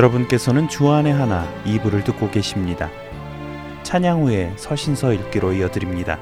여러분께서는 주안의 하나 2부를 듣고 계십니다. 찬양 후에 서신서 읽기로 이어드립니다.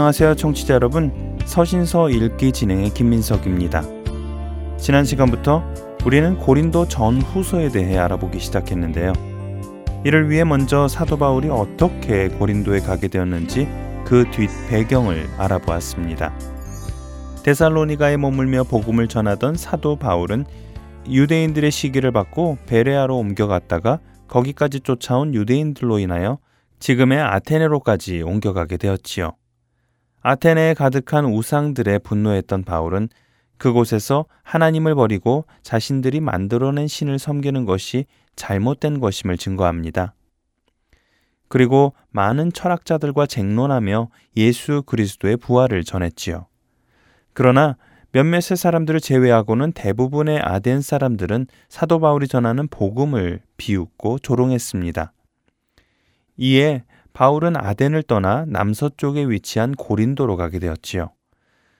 안녕하세요 청취자 여러분 서신서 읽기 진행의 김민석입니다. 지난 시간부터 우리는 고린도 전후서에 대해 알아보기 시작했는데요. 이를 위해 먼저 사도 바울이 어떻게 고린도에 가게 되었는지 그 뒷 배경을 알아보았습니다. 데살로니가에 머물며 복음을 전하던 사도 바울은 유대인들의 시기를 받고 베레아로 옮겨갔다가 거기까지 쫓아온 유대인들로 인하여 지금의 아테네로까지 옮겨가게 되었지요. 아테네에 가득한 우상들의 분노했던 바울은 그곳에서 하나님을 버리고 자신들이 만들어낸 신을 섬기는 것이 잘못된 것임을 증거합니다. 그리고 많은 철학자들과 쟁론하며 예수 그리스도의 부활을 전했지요. 그러나 몇몇의 사람들을 제외하고는 대부분의 아덴 사람들은 사도 바울이 전하는 복음을 비웃고 조롱했습니다. 이에 바울은 아덴을 떠나 남서쪽에 위치한 고린도로 가게 되었지요.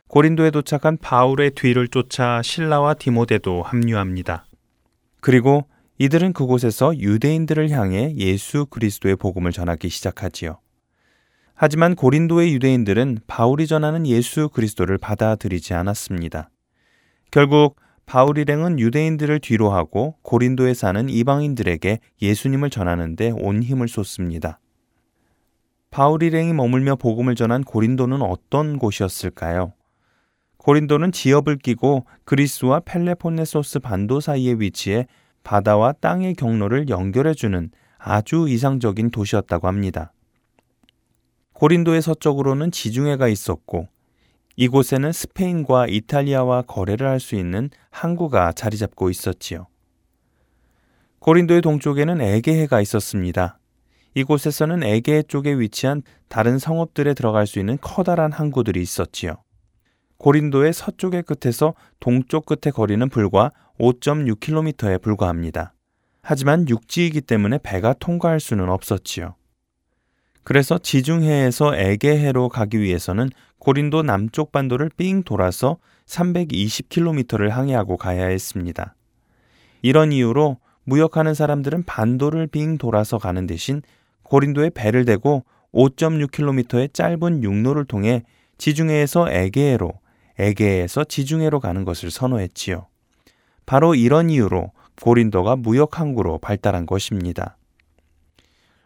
고린도에 도착한 바울의 뒤를 쫓아 신라와 디모데도 합류합니다. 그리고 이들은 그곳에서 유대인들을 향해 예수 그리스도의 복음을 전하기 시작하지요. 하지만 고린도의 유대인들은 바울이 전하는 예수 그리스도를 받아들이지 않았습니다. 결국 바울 일행은 유대인들을 뒤로하고 고린도에 사는 이방인들에게 예수님을 전하는데 온 힘을 쏟습니다. 바울 일행이 머물며 복음을 전한 고린도는 어떤 곳이었을까요? 고린도는 지역을 끼고 그리스와 펠레폰네소스 반도 사이에 위치해 바다와 땅의 경로를 연결해주는 아주 이상적인 도시였다고 합니다. 고린도의 서쪽으로는 지중해가 있었고 이곳에는 스페인과 이탈리아와 거래를 할 수 있는 항구가 자리 잡고 있었지요. 고린도의 동쪽에는 에게해가 있었습니다. 이곳에서는 에게해 쪽에 위치한 다른 성읍들에 들어갈 수 있는 커다란 항구들이 있었지요. 고린도의 서쪽의 끝에서 동쪽 끝의 거리는 불과 5.6km에 불과합니다. 하지만 육지이기 때문에 배가 통과할 수는 없었지요. 그래서 지중해에서 에게해로 가기 위해서는 고린도 남쪽 반도를 삥 돌아서 320km를 항해하고 가야 했습니다. 이런 이유로 무역하는 사람들은 반도를 빙 돌아서 가는 대신 고린도에 배를 대고 5.6km의 짧은 육로를 통해 지중해에서 에게해로, 에게해에서 지중해로 가는 것을 선호했지요. 바로 이런 이유로 고린도가 무역 항구로 발달한 것입니다.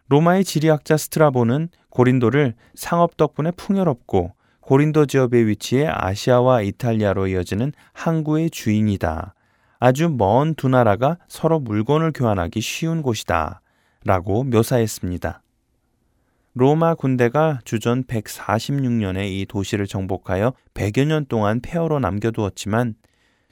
로마의 지리학자 스트라보는 고린도를 상업 덕분에 풍요롭고 고린도 지역에 위치해 아시아와 이탈리아로 이어지는 항구의 주인이다. 아주 먼 두 나라가 서로 물건을 교환하기 쉬운 곳이다. 라고 묘사했습니다. 로마 군대가 주전 146년에 이 도시를 정복하여 100여 년 동안 폐허로 남겨두었지만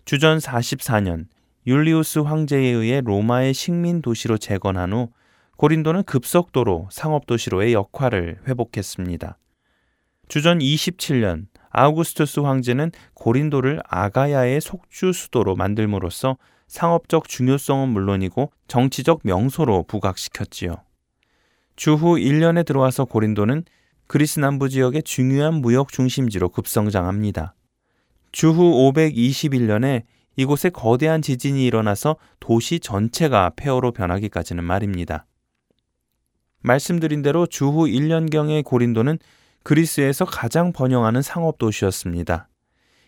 주전 44년 율리우스 황제에 의해 로마의 식민 도시로 재건한 후 고린도는 급속도로 상업 도시로의 역할을 회복했습니다. 주전 27년 아우구스투스 황제는 고린도를 아가야의 속주 수도로 만들므로써 상업적 중요성은 물론이고 정치적 명소로 부각시켰지요. 주후 1년에 들어와서 고린도는 그리스 남부 지역의 중요한 무역 중심지로 급성장합니다. 주후 521년에 이곳에 거대한 지진이 일어나서 도시 전체가 폐허로 변하기까지는 말입니다. 말씀드린 대로 주후 1년경의 고린도는 그리스에서 가장 번영하는 상업 도시였습니다.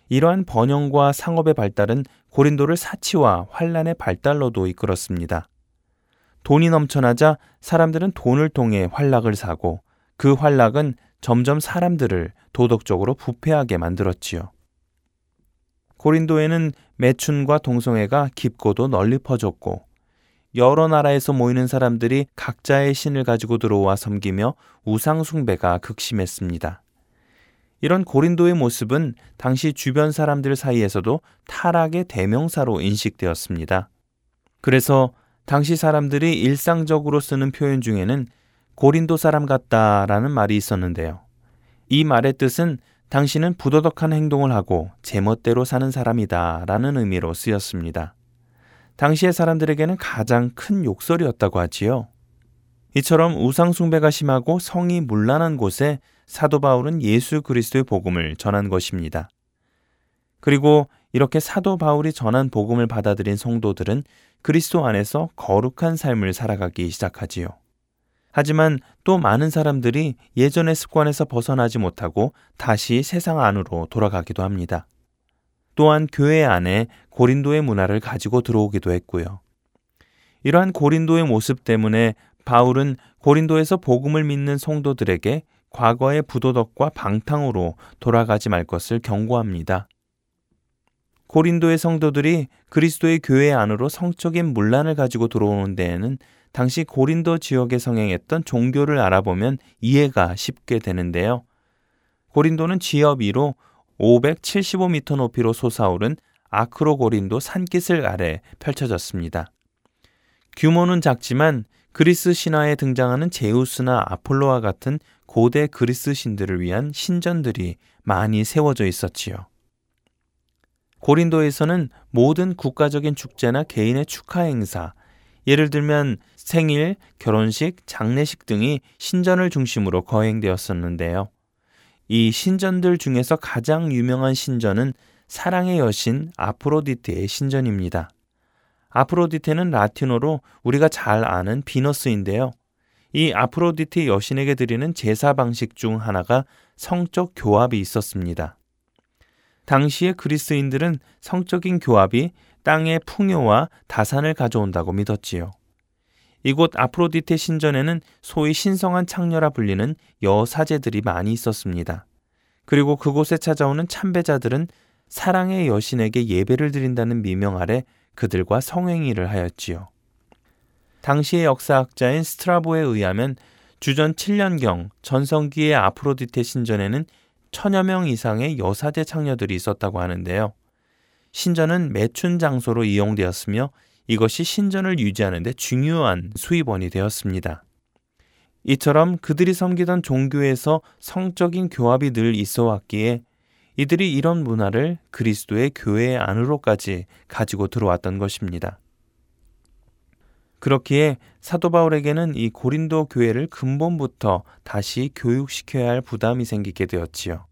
이러한 번영과 상업의 발달은 고린도를 사치와 환란의 발달로도 이끌었습니다. 돈이 넘쳐나자 사람들은 돈을 통해 환락을 사고 그 환락은 점점 사람들을 도덕적으로 부패하게 만들었지요. 고린도에는 매춘과 동성애가 깊고도 널리 퍼졌고 여러 나라에서 모이는 사람들이 각자의 신을 가지고 들어와 섬기며 우상숭배가 극심했습니다. 이런 고린도의 모습은 당시 주변 사람들 사이에서도 타락의 대명사로 인식되었습니다. 그래서 당시 사람들이 일상적으로 쓰는 표현 중에는 고린도 사람 같다라는 말이 있었는데요. 이 말의 뜻은 당신은 부도덕한 행동을 하고 제멋대로 사는 사람이다 라는 의미로 쓰였습니다. 당시의 사람들에게는 가장 큰 욕설이었다고 하지요. 이처럼 우상숭배가 심하고 성이 문란한 곳에 사도 바울은 예수 그리스도의 복음을 전한 것입니다. 그리고 이렇게 사도 바울이 전한 복음을 받아들인 성도들은 그리스도 안에서 거룩한 삶을 살아가기 시작하지요. 하지만 또 많은 사람들이 예전의 습관에서 벗어나지 못하고 다시 세상 안으로 돌아가기도 합니다. 또한 교회 안에 고린도의 문화를 가지고 들어오기도 했고요. 이러한 고린도의 모습 때문에 바울은 고린도에서 복음을 믿는 성도들에게 과거의 부도덕과 방탕으로 돌아가지 말 것을 경고합니다. 고린도의 성도들이 그리스도의 교회 안으로 성적인 문란을 가지고 들어오는 데에는 당시 고린도 지역에 성행했던 종교를 알아보면 이해가 쉽게 되는데요. 고린도는 지역 위로 575m 높이로 솟아오른 아크로 고린도 산기슭 아래 펼쳐졌습니다. 규모는 작지만 그리스 신화에 등장하는 제우스나 아폴로와 같은 고대 그리스 신들을 위한 신전들이 많이 세워져 있었지요. 고린도에서는 모든 국가적인 축제나 개인의 축하 행사, 예를 들면 생일, 결혼식, 장례식 등이 신전을 중심으로 거행되었었는데요. 이 신전들 중에서 가장 유명한 신전은 사랑의 여신 아프로디테의 신전입니다. 아프로디테는 라틴어로 우리가 잘 아는 비너스인데요. 이 아프로디테 여신에게 드리는 제사 방식 중 하나가 성적 교합이 있었습니다. 당시의 그리스인들은 성적인 교합이 땅의 풍요와 다산을 가져온다고 믿었지요. 이곳 아프로디테 신전에는 소위 신성한 창녀라 불리는 여사제들이 많이 있었습니다. 그리고 그곳에 찾아오는 참배자들은 사랑의 여신에게 예배를 드린다는 미명 아래 그들과 성행위를 하였지요. 당시의 역사학자인 스트라보에 의하면 주전 7년경 전성기의 아프로디테 신전에는 천여 명 이상의 여사제 창녀들이 있었다고 하는데요. 신전은 매춘 장소로 이용되었으며 이것이 신전을 유지하는 데 중요한 수입원이 되었습니다. 이처럼 그들이 섬기던 종교에서 성적인 교합이 늘 있어 왔기에 이들이 이런 문화를 그리스도의 교회 안으로까지 가지고 들어왔던 것입니다. 그렇기에 사도 바울에게는 이 고린도 교회를 근본부터 다시 교육시켜야 할 부담이 생기게 되었지요.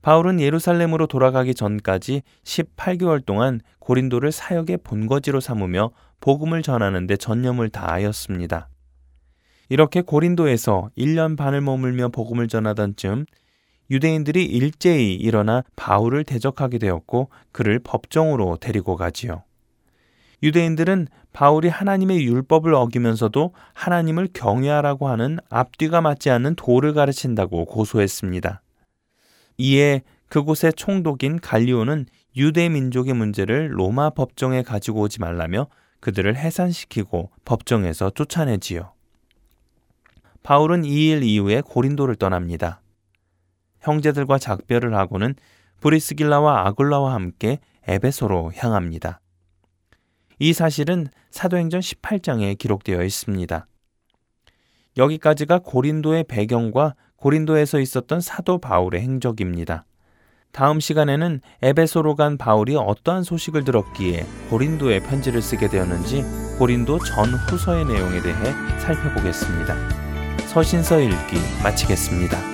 바울은 예루살렘으로 돌아가기 전까지 18개월 동안 고린도를 사역의 본거지로 삼으며 복음을 전하는 데 전념을 다하였습니다. 이렇게 고린도에서 1년 반을 머물며 복음을 전하던 쯤 유대인들이 일제히 일어나 바울을 대적하게 되었고 그를 법정으로 데리고 가지요. 유대인들은 바울이 하나님의 율법을 어기면서도 하나님을 경외하라고 하는 앞뒤가 맞지 않는 도를 가르친다고 고소했습니다. 이에 그곳의 총독인 갈리오는 유대 민족의 문제를 로마 법정에 가지고 오지 말라며 그들을 해산시키고 법정에서 쫓아내지요. 바울은 2일 이후에 고린도를 떠납니다. 형제들과 작별을 하고는 브리스길라와 아굴라와 함께 에베소로 향합니다. 이 사실은 사도행전 18장에 기록되어 있습니다. 여기까지가 고린도의 배경과 고린도에서 있었던 사도 바울의 행적입니다. 다음 시간에는 에베소로 간 바울이 어떠한 소식을 들었기에 고린도에 편지를 쓰게 되었는지 고린도 전 후서의 내용에 대해 살펴보겠습니다. 서신서 읽기 마치겠습니다.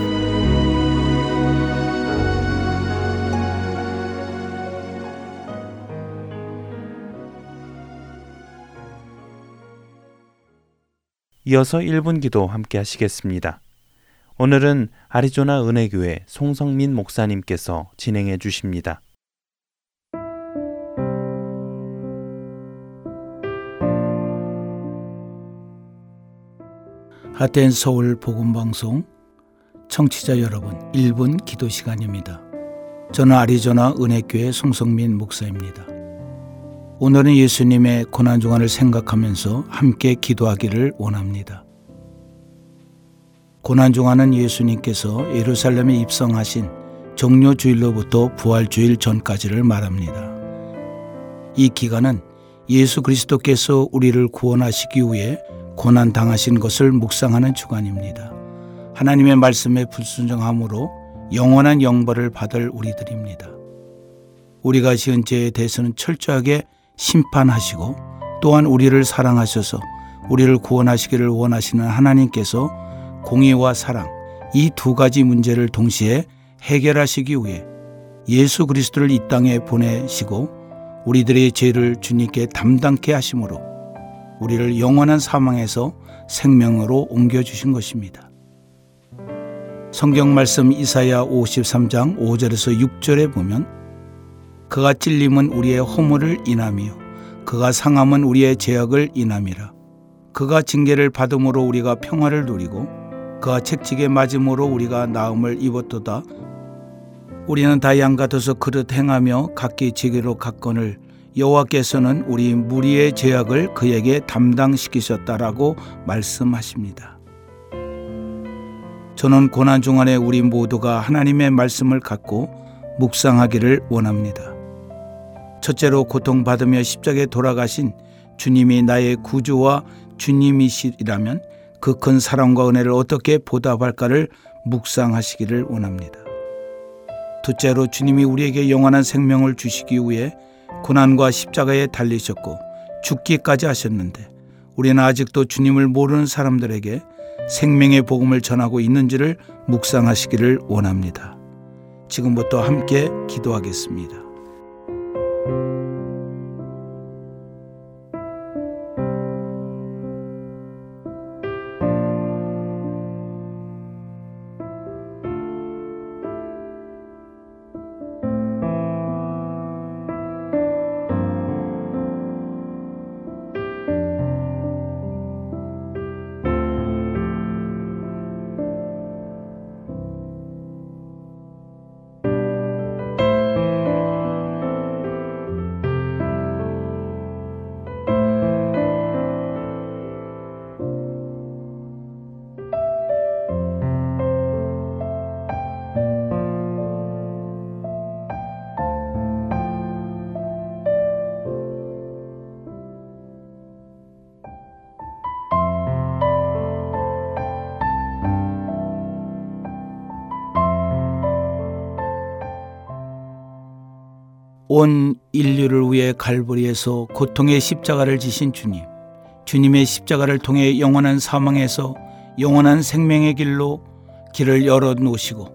이어서 1분 기도 함께 하시겠습니다. 오늘은 아리조나 은혜교회 송성민 목사님께서 진행해 주십니다. 하텐 서울 복음 방송 청취자 여러분 1분 기도 시간입니다. 저는 아리조나 은혜교회 송성민 목사입니다. 오늘은 예수님의 고난중간을 생각하면서 함께 기도하기를 원합니다. 고난중간은 예수님께서 예루살렘에 입성하신 종료주일로부터 부활주일 전까지를 말합니다. 이 기간은 예수 그리스도께서 우리를 구원하시기 위해 고난 당하신 것을 묵상하는 주간입니다. 하나님의 말씀에 불순종함으로 영원한 영벌을 받을 우리들입니다. 우리가 지은 죄에 대해서는 철저하게 심판하시고 또한 우리를 사랑하셔서 우리를 구원하시기를 원하시는 하나님께서 공의와 사랑 이 두 가지 문제를 동시에 해결하시기 위해 예수 그리스도를 이 땅에 보내시고 우리들의 죄를 주님께 담당케 하심으로 우리를 영원한 사망에서 생명으로 옮겨 주신 것입니다. 성경 말씀 이사야 53장 5절에서 6절에 보면 그가 찔림은 우리의 허물을 인함이요 그가 상함은 우리의 죄악을 인함이라 그가 징계를 받음으로 우리가 평화를 누리고 그가 책직에 맞음으로 우리가 나음을 입었도다 우리는 다 양 같아서 그릇 행하며 각기 지게로 갔건을 여호와께서는 우리 무리의 죄악을 그에게 담당시키셨다라고 말씀하십니다. 저는 고난 중간에 우리 모두가 하나님의 말씀을 갖고 묵상하기를 원합니다. 첫째로 고통받으며 십자가에 돌아가신 주님이 나의 구주와 주님이시라면 그 큰 사랑과 은혜를 어떻게 보답할까를 묵상하시기를 원합니다. 둘째로 주님이 우리에게 영원한 생명을 주시기 위해 고난과 십자가에 달리셨고 죽기까지 하셨는데 우리는 아직도 주님을 모르는 사람들에게 생명의 복음을 전하고 있는지를 묵상하시기를 원합니다. 지금부터 함께 기도하겠습니다. 온 인류를 위해 갈보리에서 고통의 십자가를 지신 주님. 주님의 십자가를 통해 영원한 사망에서 영원한 생명의 길로 길을 열어 놓으시고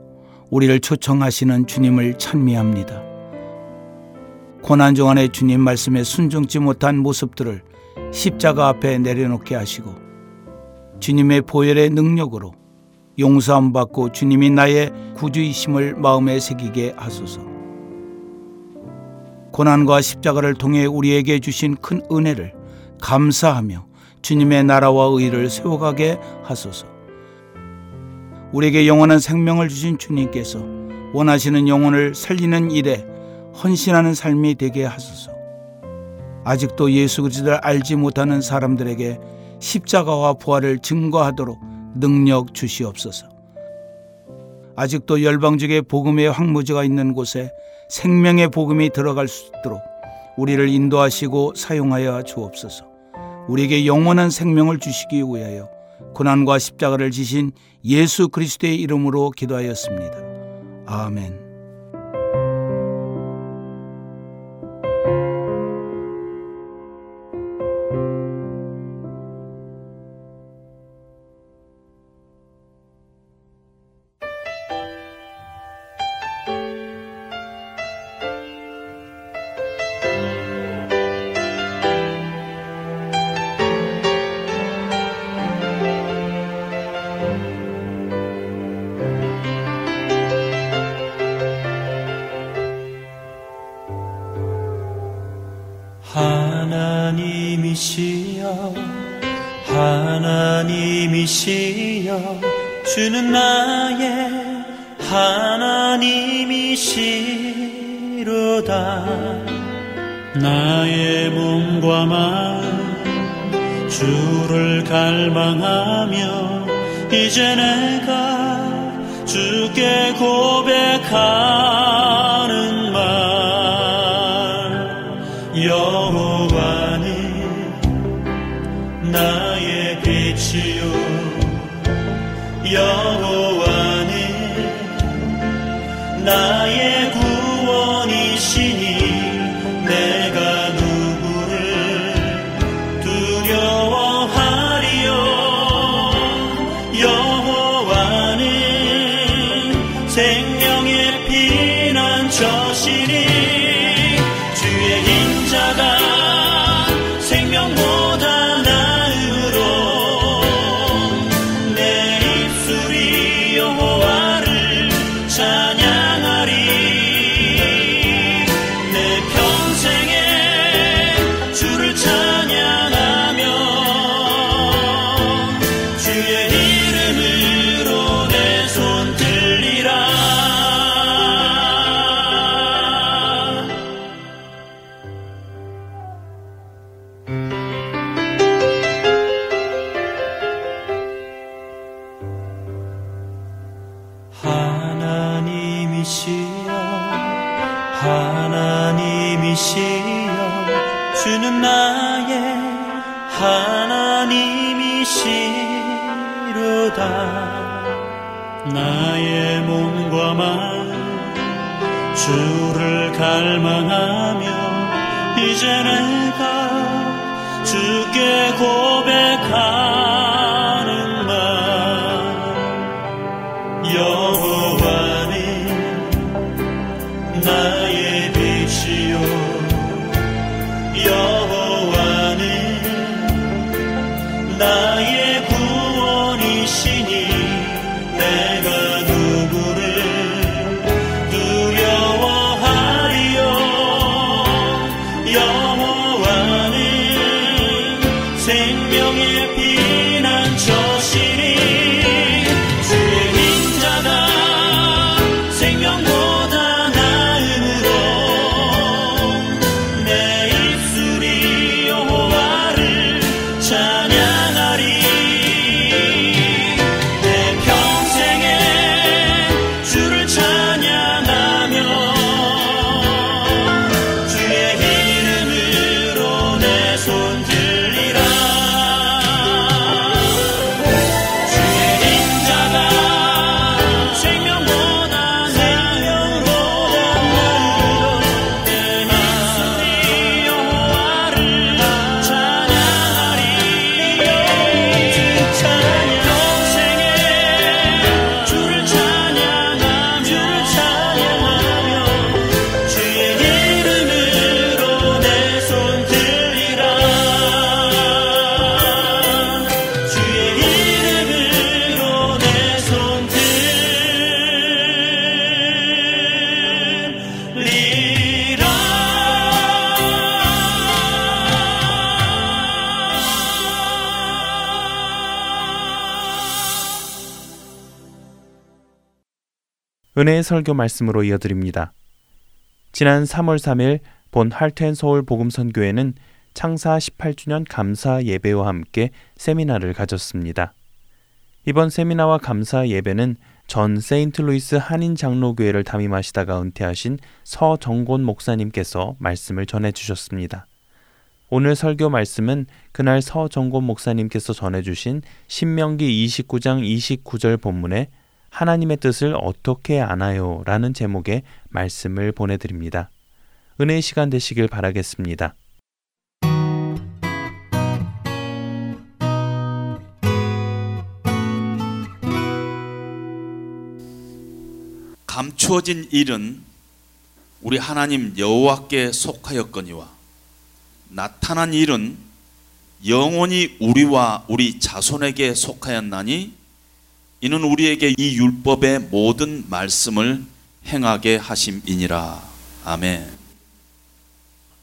우리를 초청하시는 주님을 찬미합니다. 고난 중 안에 주님 말씀에 순종치 못한 모습들을 십자가 앞에 내려놓게 하시고 주님의 보혈의 능력으로 용서함 받고 주님이 나의 구주이심을 마음에 새기게 하소서. 고난과 십자가를 통해 우리에게 주신 큰 은혜를 감사하며 주님의 나라와 의를 세워가게 하소서. 우리에게 영원한 생명을 주신 주님께서 원하시는 영혼을 살리는 일에 헌신하는 삶이 되게 하소서. 아직도 예수 그리스도를 알지 못하는 사람들에게 십자가와 부활을 증거하도록 능력 주시옵소서. 아직도 열방적의 복음의 황무지가 있는 곳에 생명의 복음이 들어갈 수 있도록 우리를 인도하시고 사용하여 주옵소서. 우리에게 영원한 생명을 주시기 위하여 고난과 십자가를 지신 예수 그리스도의 이름으로 기도하였습니다. 아멘. 나의 몸과 마음 주를 갈망하며 이제 내가 주께 고백하는 여 은혜의 설교 말씀으로 이어드립니다. 지난 3월 3일 본 Heart and Soul 복음 선교회는 창사 18주년 감사 예배와 함께 세미나를 가졌습니다. 이번 세미나와 감사 예배는 전 세인트루이스 한인 장로교회를 담임하시다가 은퇴하신 서정곤 목사님께서 말씀을 전해 주셨습니다. 오늘 설교 말씀은 그날 서정곤 목사님께서 전해 주신 신명기 29장 29절 본문에 하나님의 뜻을 어떻게 아나요? 라는 제목의 말씀을 보내드립니다. 은혜의 시간 되시길 바라겠습니다. 감추어진 일은 우리 하나님 여호와께 속하였거니와 나타난 일은 영원히 우리와 우리 자손에게 속하였나니 이는 우리에게 이 율법의 모든 말씀을 행하게 하심이니라. 아멘.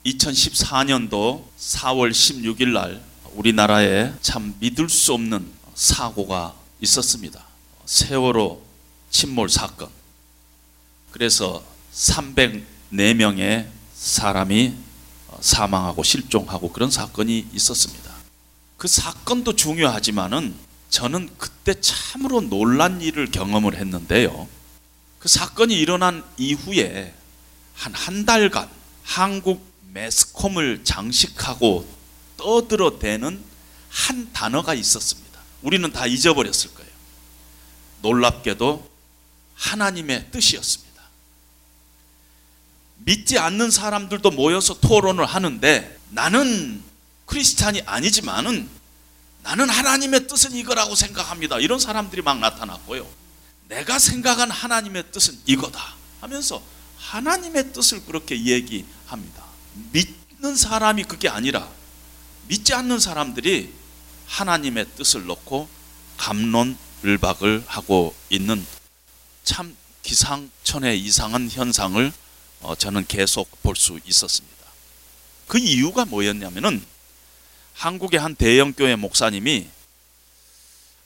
2014년도 4월 16일 날 우리나라에 참 믿을 수 없는 사고가 있었습니다. 세월호 침몰 사건. 그래서 304명의 사람이 사망하고 실종하고 그런 사건이 있었습니다. 그 사건도 중요하지만은 저는 그때 참으로 놀란 일을 경험을 했는데요. 그 사건이 일어난 이후에 한 한 달간 한국 매스컴을 장식하고 떠들어대는 한 단어가 있었습니다. 우리는 다 잊어버렸을 거예요. 놀랍게도 하나님의 뜻이었습니다. 믿지 않는 사람들도 모여서 토론을 하는데 나는 크리스찬이 아니지만은 나는 하나님의 뜻은 이거라고 생각합니다. 이런 사람들이 막 나타났고요. 내가 생각한 하나님의 뜻은 이거다 하면서 하나님의 뜻을 그렇게 얘기합니다. 믿는 사람이 그게 아니라 믿지 않는 사람들이 하나님의 뜻을 놓고 감론을박을 하고 있는 참 기상천외 이상한 현상을 어, 저는 계속 볼 수 있었습니다. 그 이유가 뭐였냐면은 한국의 한 대형 교회 목사님이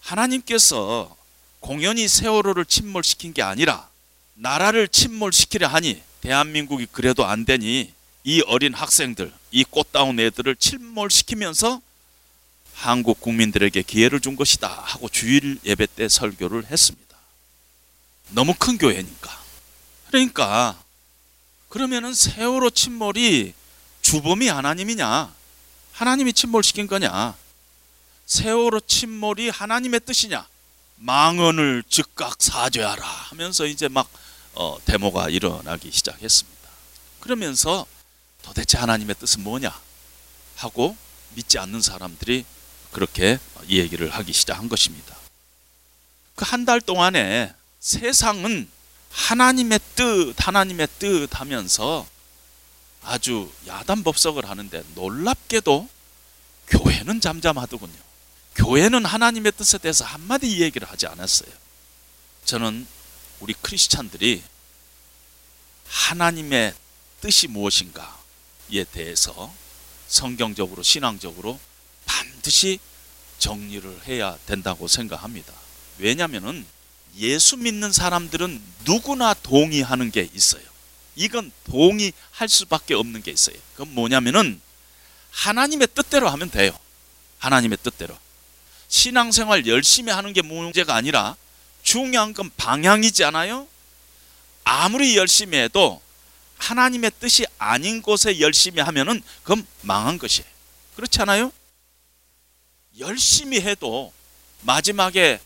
하나님께서 공연히 세월호를 침몰시킨 게 아니라 나라를 침몰시키려 하니 대한민국이 그래도 안 되니 이 어린 학생들, 이 꽃다운 애들을 침몰시키면서 한국 국민들에게 기회를 준 것이다 하고 주일 예배 때 설교를 했습니다. 너무 큰 교회니까. 그러니까 그러면은 세월호 침몰이 주범이 하나님이냐? 하나님이 침몰시킨 거냐? 세월호 침몰이 하나님의 뜻이냐? 망언을 즉각 사죄하라 하면서 이제 막 어, 데모가 일어나기 시작했습니다. 그러면서 도대체 하나님의 뜻은 뭐냐? 하고 믿지 않는 사람들이 그렇게 이 얘기를 하기 시작한 것입니다. 그 한 달 동안에 세상은 하나님의 뜻, 하나님의 뜻 하면서 아주 야단 법석을 하는데 놀랍게도 교회는 잠잠하더군요. 교회는 하나님의 뜻에 대해서 한마디 얘기를 하지 않았어요. 저는 우리 크리스찬들이 하나님의 뜻이 무엇인가에 대해서 성경적으로 신앙적으로 반드시 정리를 해야 된다고 생각합니다. 왜냐하면 예수 믿는 사람들은 누구나 동의하는 게 있어요. 이건 동의할 수밖에 없는 게 있어요. 그건 뭐냐면은 하나님의 뜻대로 하면 돼요. 하나님의 뜻대로. 신앙생활 열심히 하는 게 문제가 아니라 중요한 건 방향이지 않아요? 아무리 열심히 해도 하나님의 뜻이 아닌 곳에 열심히 하면은 그건 망한 것이에요. 그렇지 않아요? 열심히 해도 마지막에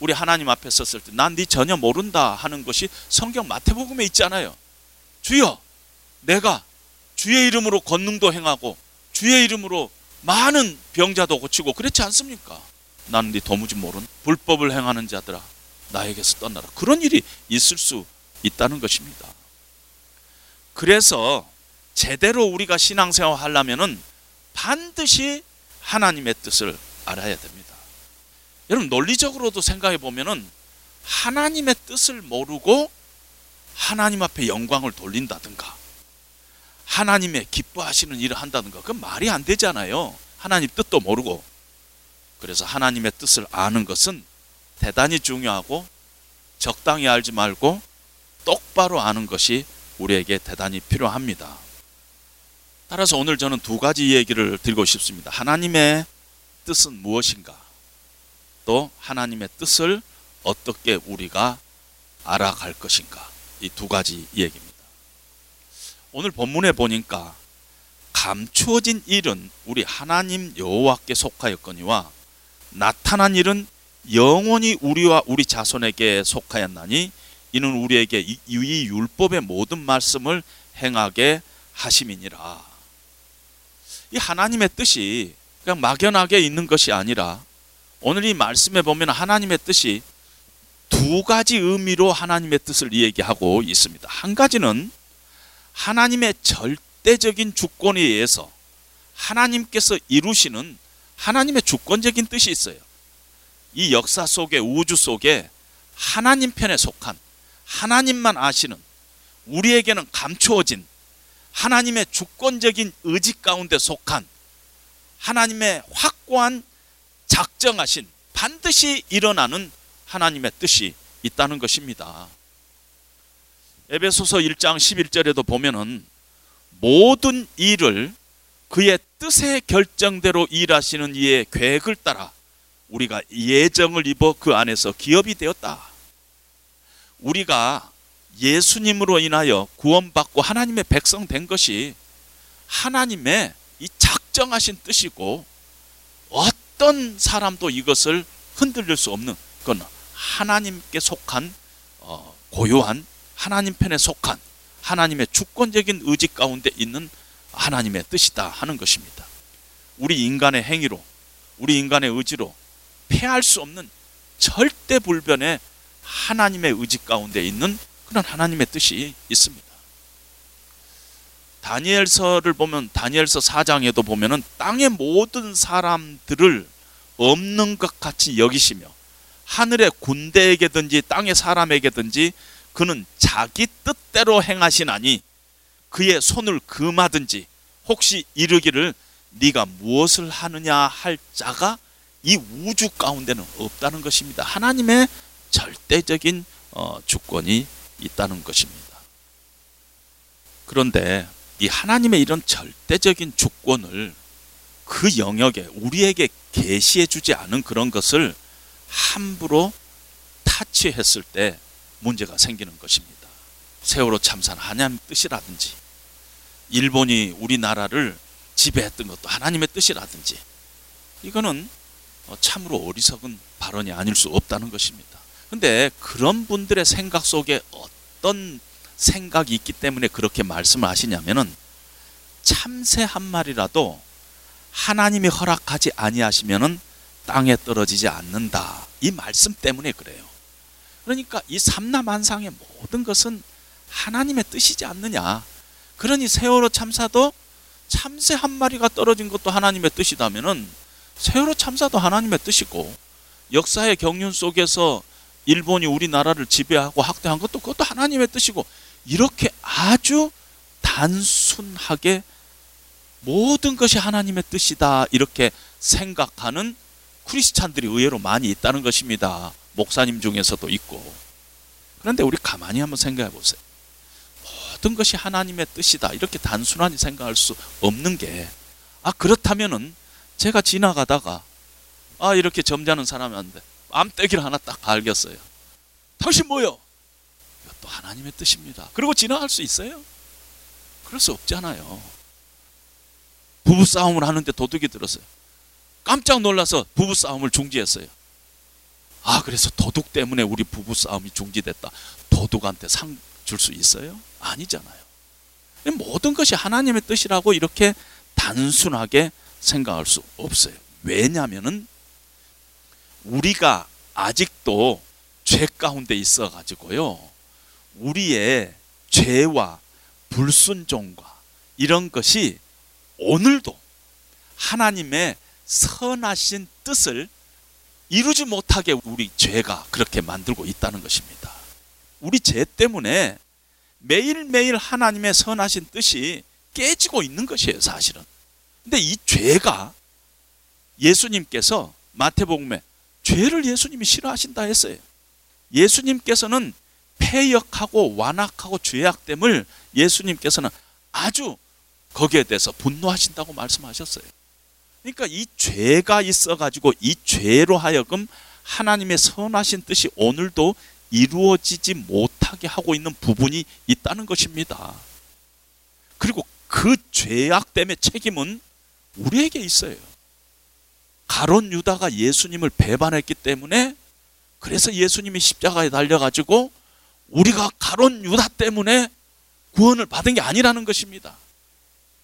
우리 하나님 앞에 섰을 때 난 네 전혀 모른다 하는 것이 성경 마태복음에 있잖아요. 주여 내가 주의 이름으로 권능도 행하고 주의 이름으로 많은 병자도 고치고 그렇지 않습니까? 나는 네 도무지 모르는 불법을 행하는 자들아 나에게서 떠나라. 그런 일이 있을 수 있다는 것입니다. 그래서 제대로 우리가 신앙생활 하려면은 반드시 하나님의 뜻을 알아야 됩니다. 여러분 논리적으로도 생각해 보면은 하나님의 뜻을 모르고 하나님 앞에 영광을 돌린다든가 하나님의 기뻐하시는 일을 한다든가 그건 말이 안 되잖아요. 하나님 뜻도 모르고 그래서 하나님의 뜻을 아는 것은 대단히 중요하고 적당히 알지 말고 똑바로 아는 것이 우리에게 대단히 필요합니다. 따라서 오늘 저는 두 가지 얘기를 드리고 싶습니다. 하나님의 뜻은 무엇인가? 또 하나님의 뜻을 어떻게 우리가 알아갈 것인가? 이 두 가지 얘기입니다. 오늘 본문에 보니까 감추어진 일은 우리 하나님 여호와께 속하였거니와 나타난 일은 영원히 우리와 우리 자손에게 속하였나니 이는 우리에게 이, 이 율법의 모든 말씀을 행하게 하심이니라. 이 하나님의 뜻이 그냥 막연하게 있는 것이 아니라 오늘 이 말씀에 보면 하나님의 뜻이 두 가지 의미로 하나님의 뜻을 이야기하고 있습니다. 한 가지는 하나님의 절대적인 주권에 의해서 하나님께서 이루시는 하나님의 주권적인 뜻이 있어요. 이 역사 속에 우주 속에 하나님 편에 속한 하나님만 아시는 우리에게는 감추어진 하나님의 주권적인 의지 가운데 속한 하나님의 확고한 작정하신 반드시 일어나는 하나님의 뜻이 있다는 것입니다. 에베소서 1장 11절에도 보면은 모든 일을 그의 뜻의 결정대로 일하시는 이의 계획을 따라 우리가 예정을 입어 그 안에서 기업이 되었다. 우리가 예수님으로 인하여 구원받고 하나님의 백성 된 것이 하나님의 이 작정하신 뜻이고 어떤 사람도 이것을 흔들릴 수 없는 그건 하나님께 속한 어, 고요한 하나님 편에 속한 하나님의 주권적인 의지 가운데 있는 하나님의 뜻이다 하는 것입니다. 우리 인간의 행위로 우리 인간의 의지로 패할 수 없는 절대 불변의 하나님의 의지 가운데 있는 그런 하나님의 뜻이 있습니다. 다니엘서를 보면 다니엘서 4장에도 보면은 땅의 모든 사람들을 없는 것 같이 여기시며 하늘의 군대에게든지 땅의 사람에게든지 그는 자기 뜻대로 행하시나니 그의 손을 금하든지 혹시 이르기를 네가 무엇을 하느냐 할 자가 이 우주 가운데는 없다는 것입니다. 하나님의 절대적인 어, 주권이 있다는 것입니다. 그런데 이 하나님의 이런 절대적인 주권을 그 영역에 우리에게 계시해 주지 않은 그런 것을 함부로 타치했을 때 문제가 생기는 것입니다. 세월호 참사는 하나님 뜻이라든지 일본이 우리나라를 지배했던 것도 하나님의 뜻이라든지 이거는 참으로 어리석은 발언이 아닐 수 없다는 것입니다. 근데 그런 분들의 생각 속에 어떤 생각이 있기 때문에 그렇게 말씀을 하시냐면은 참새 한 마리라도 하나님이 허락하지 아니하시면은 땅에 떨어지지 않는다. 이 말씀 때문에 그래요. 그러니까 이 삼라만상의 모든 것은 하나님의 뜻이지 않느냐. 그러니 세월호 참사도 참새 한 마리가 떨어진 것도 하나님의 뜻이다면은 세월호 참사도 하나님의 뜻이고 역사의 경륜 속에서 일본이 우리나라를 지배하고 학대한 것도 그것도 하나님의 뜻이고 이렇게 아주 단순하게 모든 것이 하나님의 뜻이다 이렇게 생각하는 크리스찬들이 의외로 많이 있다는 것입니다. 목사님 중에서도 있고. 그런데 우리 가만히 한번 생각해 보세요. 모든 것이 하나님의 뜻이다. 이렇게 단순하게 생각할 수 없는 게, 아, 그렇다면은 제가 지나가다가, 아, 이렇게 점잖은 사람한테 암떼기를 하나 딱 갈겼어요. 당신 뭐요? 이것도 하나님의 뜻입니다. 그리고 지나갈 수 있어요? 그럴 수 없잖아요. 부부싸움을 하는데 도둑이 들었어요. 깜짝 놀라서 부부싸움을 중지했어요. 아, 그래서 도둑 때문에 우리 부부싸움이 중지됐다. 도둑한테 상 줄 수 있어요? 아니잖아요. 모든 것이 하나님의 뜻이라고 이렇게 단순하게 생각할 수 없어요. 왜냐하면은 우리가 아직도 죄 가운데 있어 가지고요. 우리의 죄와 불순종과 이런 것이 오늘도 하나님의 선하신 뜻을 이루지 못하게 우리 죄가 그렇게 만들고 있다는 것입니다. 우리 죄 때문에 매일매일 하나님의 선하신 뜻이 깨지고 있는 것이에요, 사실은. 근데 이 죄가 예수님께서 마태복음에 죄를 예수님이 싫어하신다 했어요. 예수님께서는 폐역하고 완악하고 죄악됨을 예수님께서는 아주 거기에 대해서 분노하신다고 말씀하셨어요. 그러니까 이 죄가 있어가지고 이 죄로 하여금 하나님의 선하신 뜻이 오늘도 이루어지지 못하게 하고 있는 부분이 있다는 것입니다. 그리고 그 죄악 때문에 책임은 우리에게 있어요. 가론 유다가 예수님을 배반했기 때문에 그래서 예수님이 십자가에 달려가지고 우리가 가론 유다 때문에 구원을 받은 게 아니라는 것입니다.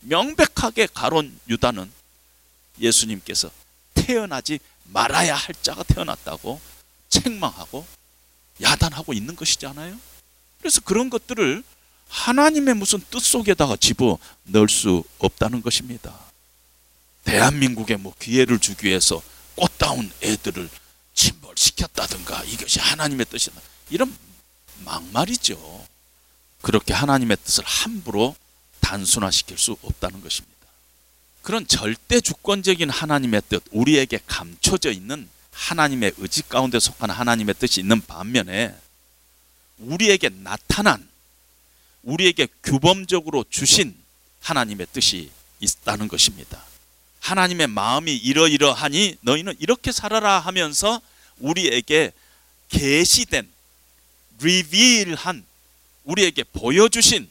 명백하게 가론 유다는 예수님께서 태어나지 말아야 할 자가 태어났다고 책망하고 야단하고 있는 것이잖아요. 그래서 그런 것들을 하나님의 무슨 뜻 속에다가 집어 넣을 수 없다는 것입니다. 대한민국에 뭐 기회를 주기 위해서 꽃다운 애들을 침몰시켰다든가 이것이 하나님의 뜻이다. 이런 막말이죠. 그렇게 하나님의 뜻을 함부로 단순화시킬 수 없다는 것입니다. 그런 절대 주권적인 하나님의 뜻, 우리에게 감춰져 있는 하나님의 의지 가운데 속한 하나님의 뜻이 있는 반면에 우리에게 나타난 우리에게 규범적으로 주신 하나님의 뜻이 있다는 것입니다. 하나님의 마음이 이러이러하니 너희는 이렇게 살아라 하면서 우리에게 계시된 리빌한 우리에게 보여주신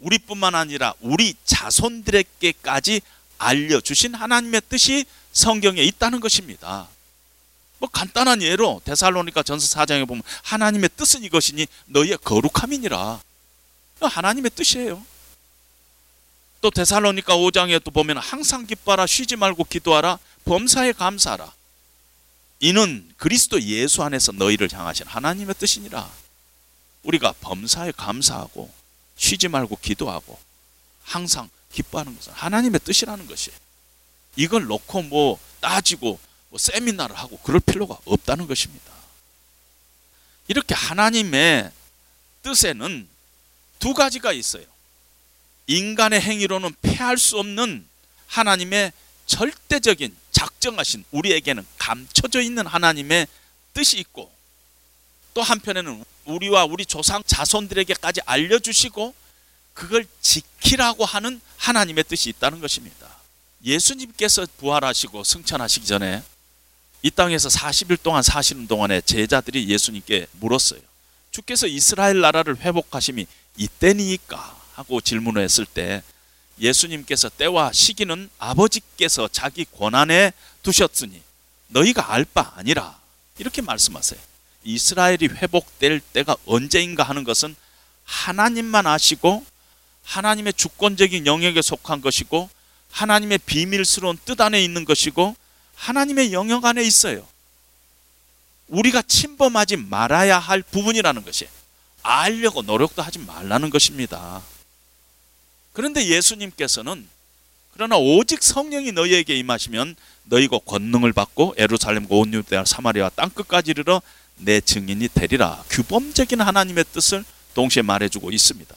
우리뿐만 아니라 우리 자손들에게까지 알려주신 하나님의 뜻이 성경에 있다는 것입니다. 뭐 간단한 예로 데살로니가 전서 4장에 보면 하나님의 뜻은 이것이니 너희의 거룩함이니라. 하나님의 뜻이에요. 또 데살로니가 5장에 또 보면 항상 기뻐하라 쉬지 말고 기도하라 범사에 감사하라. 이는 그리스도 예수 안에서 너희를 향하신 하나님의 뜻이니라. 우리가 범사에 감사하고 쉬지 말고 기도하고 항상 기뻐하는 것은 하나님의 뜻이라는 것이 이걸 놓고 뭐 따지고 뭐 세미나를 하고 그럴 필요가 없다는 것입니다. 이렇게 하나님의 뜻에는 두 가지가 있어요. 인간의 행위로는 패할 수 없는 하나님의 절대적인 작정하신 우리에게는 감춰져 있는 하나님의 뜻이 있고 또 한편에는 우리와 우리 조상 자손들에게까지 알려주시고 그걸 지키라고 하는 하나님의 뜻이 있다는 것입니다. 예수님께서 부활하시고 승천하시기 전에 이 땅에서 40일 동안 사시는 동안에 제자들이 예수님께 물었어요. 주께서 이스라엘 나라를 회복하심이 이때니까 하고 질문을 했을 때 예수님께서 때와 시기는 아버지께서 자기 권한에 두셨으니 너희가 알 바 아니라 이렇게 말씀하세요. 이스라엘이 회복될 때가 언제인가 하는 것은 하나님만 아시고 하나님의 주권적인 영역에 속한 것이고 하나님의 비밀스러운 뜻 안에 있는 것이고 하나님의 영역 안에 있어요. 우리가 침범하지 말아야 할 부분이라는 것이 알려고 노력도 하지 말라는 것입니다. 그런데 예수님께서는 그러나 오직 성령이 너희에게 임하시면 너희가 권능을 받고 에루살렘과 온 유대와 사마리아 땅 끝까지 이르러 내 증인이 되리라. 규범적인 하나님의 뜻을 동시에 말해주고 있습니다.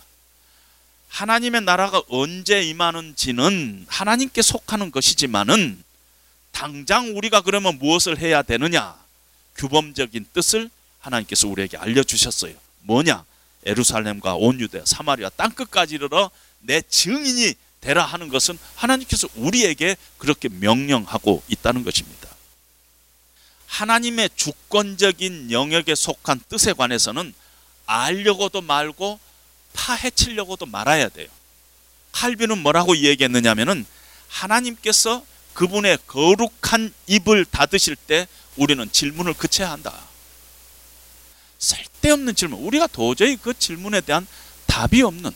하나님의 나라가 언제 임하는지는 하나님께 속하는 것이지만은 당장 우리가 그러면 무엇을 해야 되느냐? 규범적인 뜻을 하나님께서 우리에게 알려주셨어요. 뭐냐? 에루살렘과 온 유대, 사마리아 땅 끝까지 이르러 내 증인이 되라 하는 것은 하나님께서 우리에게 그렇게 명령하고 있다는 것입니다. 하나님의 주권적인 영역에 속한 뜻에 관해서는 알려고도 말고 파헤치려고도 말아야 돼요. 칼빈은 뭐라고 얘기했느냐면은 하나님께서 그분의 거룩한 입을 닫으실 때 우리는 질문을 그쳐야 한다. 쓸데없는 질문. 우리가 도저히 그 질문에 대한 답이 없는.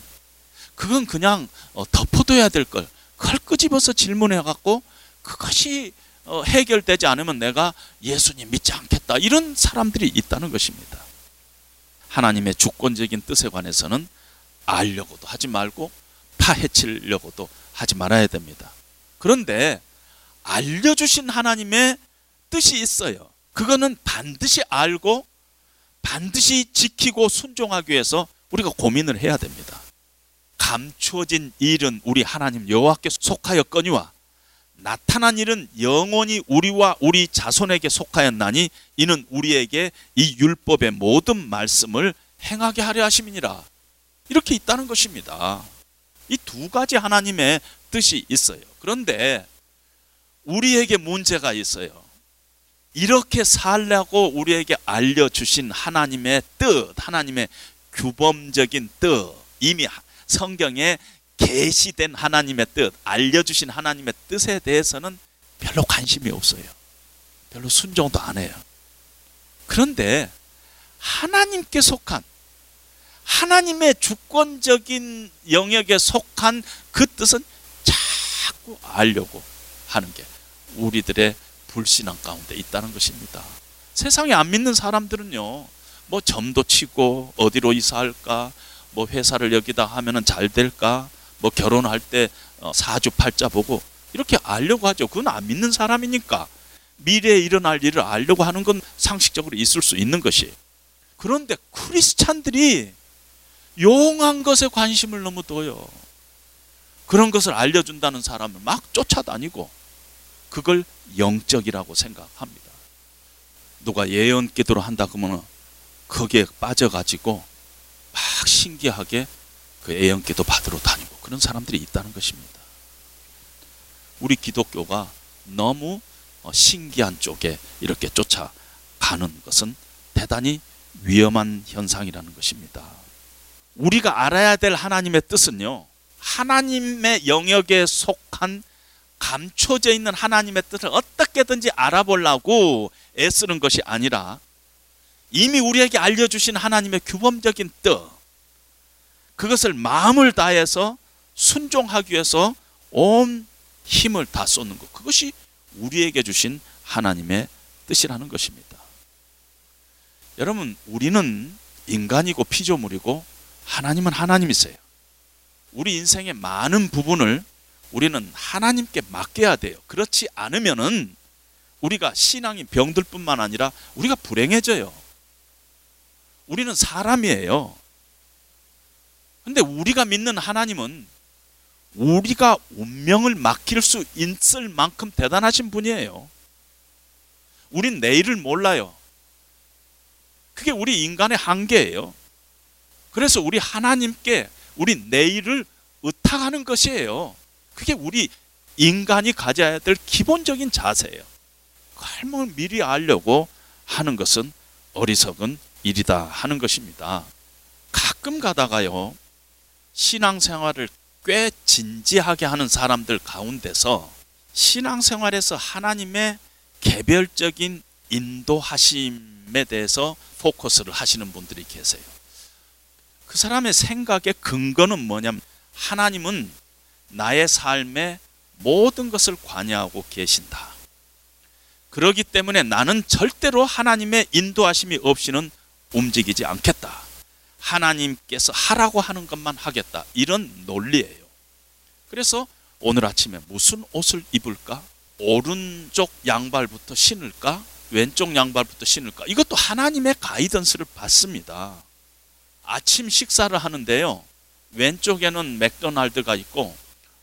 그건 그냥 어, 덮어둬야 될 걸. 그걸 끄집어서 질문해 갖고 그것이 어, 해결되지 않으면 내가 예수님 믿지 않겠다. 이런 사람들이 있다는 것입니다. 하나님의 주권적인 뜻에 관해서는 알려고도 하지 말고 파헤치려고도 하지 말아야 됩니다. 그런데 알려주신 하나님의 뜻이 있어요. 그거는 반드시 알고 반드시 지키고 순종하기 위해서 우리가 고민을 해야 됩니다. 감추어진 일은 우리 하나님 여호와께 속하였거니와 나타난 일은 영원히 우리와 우리 자손에게 속하였나니 이는 우리에게 이 율법의 모든 말씀을 행하게 하려 하심이니라. 이렇게 있다는 것입니다. 이 두 가지 하나님의 뜻이 있어요. 그런데 우리에게 문제가 있어요. 이렇게 살라고 우리에게 알려주신 하나님의 뜻, 하나님의 규범적인 뜻, 이미 성경에 계시된 하나님의 뜻, 알려주신 하나님의 뜻에 대해서는 별로 관심이 없어요. 별로 순종도 안 해요. 그런데 하나님께 속한 하나님의 주권적인 영역에 속한 그 뜻은 자꾸 알려고 하는 게 우리들의 불신앙 가운데 있다는 것입니다. 세상에 안 믿는 사람들은요, 뭐 점도 치고 어디로 이사할까, 뭐 회사를 여기다 하면은 잘 될까, 뭐 결혼할 때 어, 사주팔자 보고 이렇게 알려고 하죠. 그건 안 믿는 사람이니까 미래에 일어날 일을 알려고 하는 건 상식적으로 있을 수 있는 것이. 그런데 크리스찬들이 용한 것에 관심을 너무 둬요. 그런 것을 알려준다는 사람을 막 쫓아다니고 그걸 영적이라고 생각합니다. 누가 예언 기도를 한다 그러면 거기에 빠져가지고 막 신기하게 그 예언 기도 받으러 다니고 그런 사람들이 있다는 것입니다. 우리 기독교가 너무 어, 신기한 쪽에 이렇게 쫓아가는 것은 대단히 위험한 현상이라는 것입니다. 우리가 알아야 될 하나님의 뜻은요. 하나님의 영역에 속한 감춰져 있는 하나님의 뜻을 어떻게든지 알아보려고 애쓰는 것이 아니라 이미 우리에게 알려주신 하나님의 규범적인 뜻, 그것을 마음을 다해서 순종하기 위해서 온 힘을 다 쏟는 것. 그것이 우리에게 주신 하나님의 뜻이라는 것입니다. 여러분, 우리는 인간이고 피조물이고 하나님은 하나님이세요. 우리 인생의 많은 부분을 우리는 하나님께 맡겨야 돼요. 그렇지 않으면은 우리가 신앙이 병들 뿐만 아니라 우리가 불행해져요. 우리는 사람이에요. 근데 우리가 믿는 하나님은 우리가 운명을 맡길 수 있을 만큼 대단하신 분이에요. 우린 내일을 몰라요. 그게 우리 인간의 한계예요. 그래서 우리 하나님께 우리 내일을 의탁하는 것이에요. 그게 우리 인간이 가져야 될 기본적인 자세예요. 할머 미리 알려고 하는 것은 어리석은 일이다 하는 것입니다. 가끔 가다가요, 신앙생활을 꽤 진지하게 하는 사람들 가운데서 신앙생활에서 하나님의 개별적인 인도하심에 대해서 포커스를 하시는 분들이 계세요. 그 사람의 생각의 근거는 뭐냐면 하나님은 나의 삶의 모든 것을 관여하고 계신다. 그러기 때문에 나는 절대로 하나님의 인도하심이 없이는 움직이지 않겠다. 하나님께서 하라고 하는 것만 하겠다. 이런 논리예요. 그래서 오늘 아침에 무슨 옷을 입을까? 오른쪽 양발부터 신을까? 왼쪽 양발부터 신을까? 이것도 하나님의 가이던스를 받습니다. 아침 식사를 하는데요. 왼쪽에는 맥도날드가 있고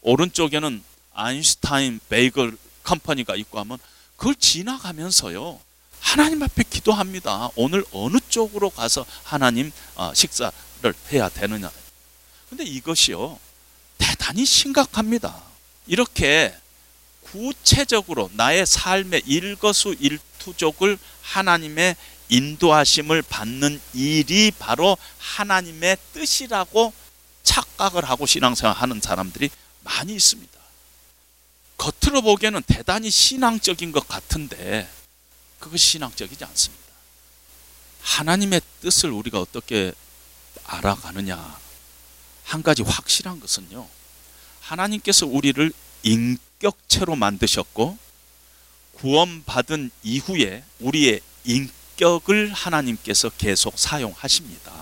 오른쪽에는 Einstein Bagel Company가 있고 하면 그걸 지나가면서요. 하나님 앞에 기도합니다. 오늘 어느 쪽으로 가서 하나님 어, 식사를 해야 되느냐. 근데 이것이요. 대단히 심각합니다. 이렇게 구체적으로 나의 삶의 일거수일투족을 하나님의 인도하심을 받는 일이 바로 하나님의 뜻이라고 착각을 하고 신앙생활 하는 사람들이 많이 있습니다. 겉으로 보기에는 대단히 신앙적인 것 같은데 그것이 신앙적이지 않습니다. 하나님의 뜻을 우리가 어떻게 알아가느냐. 한 가지 확실한 것은요. 하나님께서 우리를 인격체로 만드셨고 구원받은 이후에 우리의 인격을 하나님께서 계속 사용하십니다.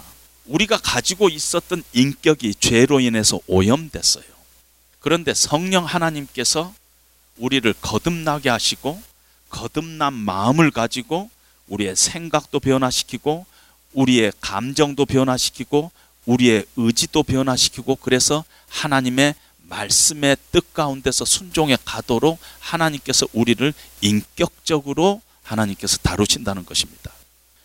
우리가 가지고 있었던 인격이 죄로 인해서 오염됐어요. 그런데 성령 하나님께서 우리를 거듭나게 하시고 거듭난 마음을 가지고 우리의 생각도 변화시키고 우리의 감정도 변화시키고 우리의 의지도 변화시키고 그래서 하나님의 말씀의 뜻 가운데서 순종해 가도록 하나님께서 우리를 인격적으로 하나님께서 다루신다는 것입니다.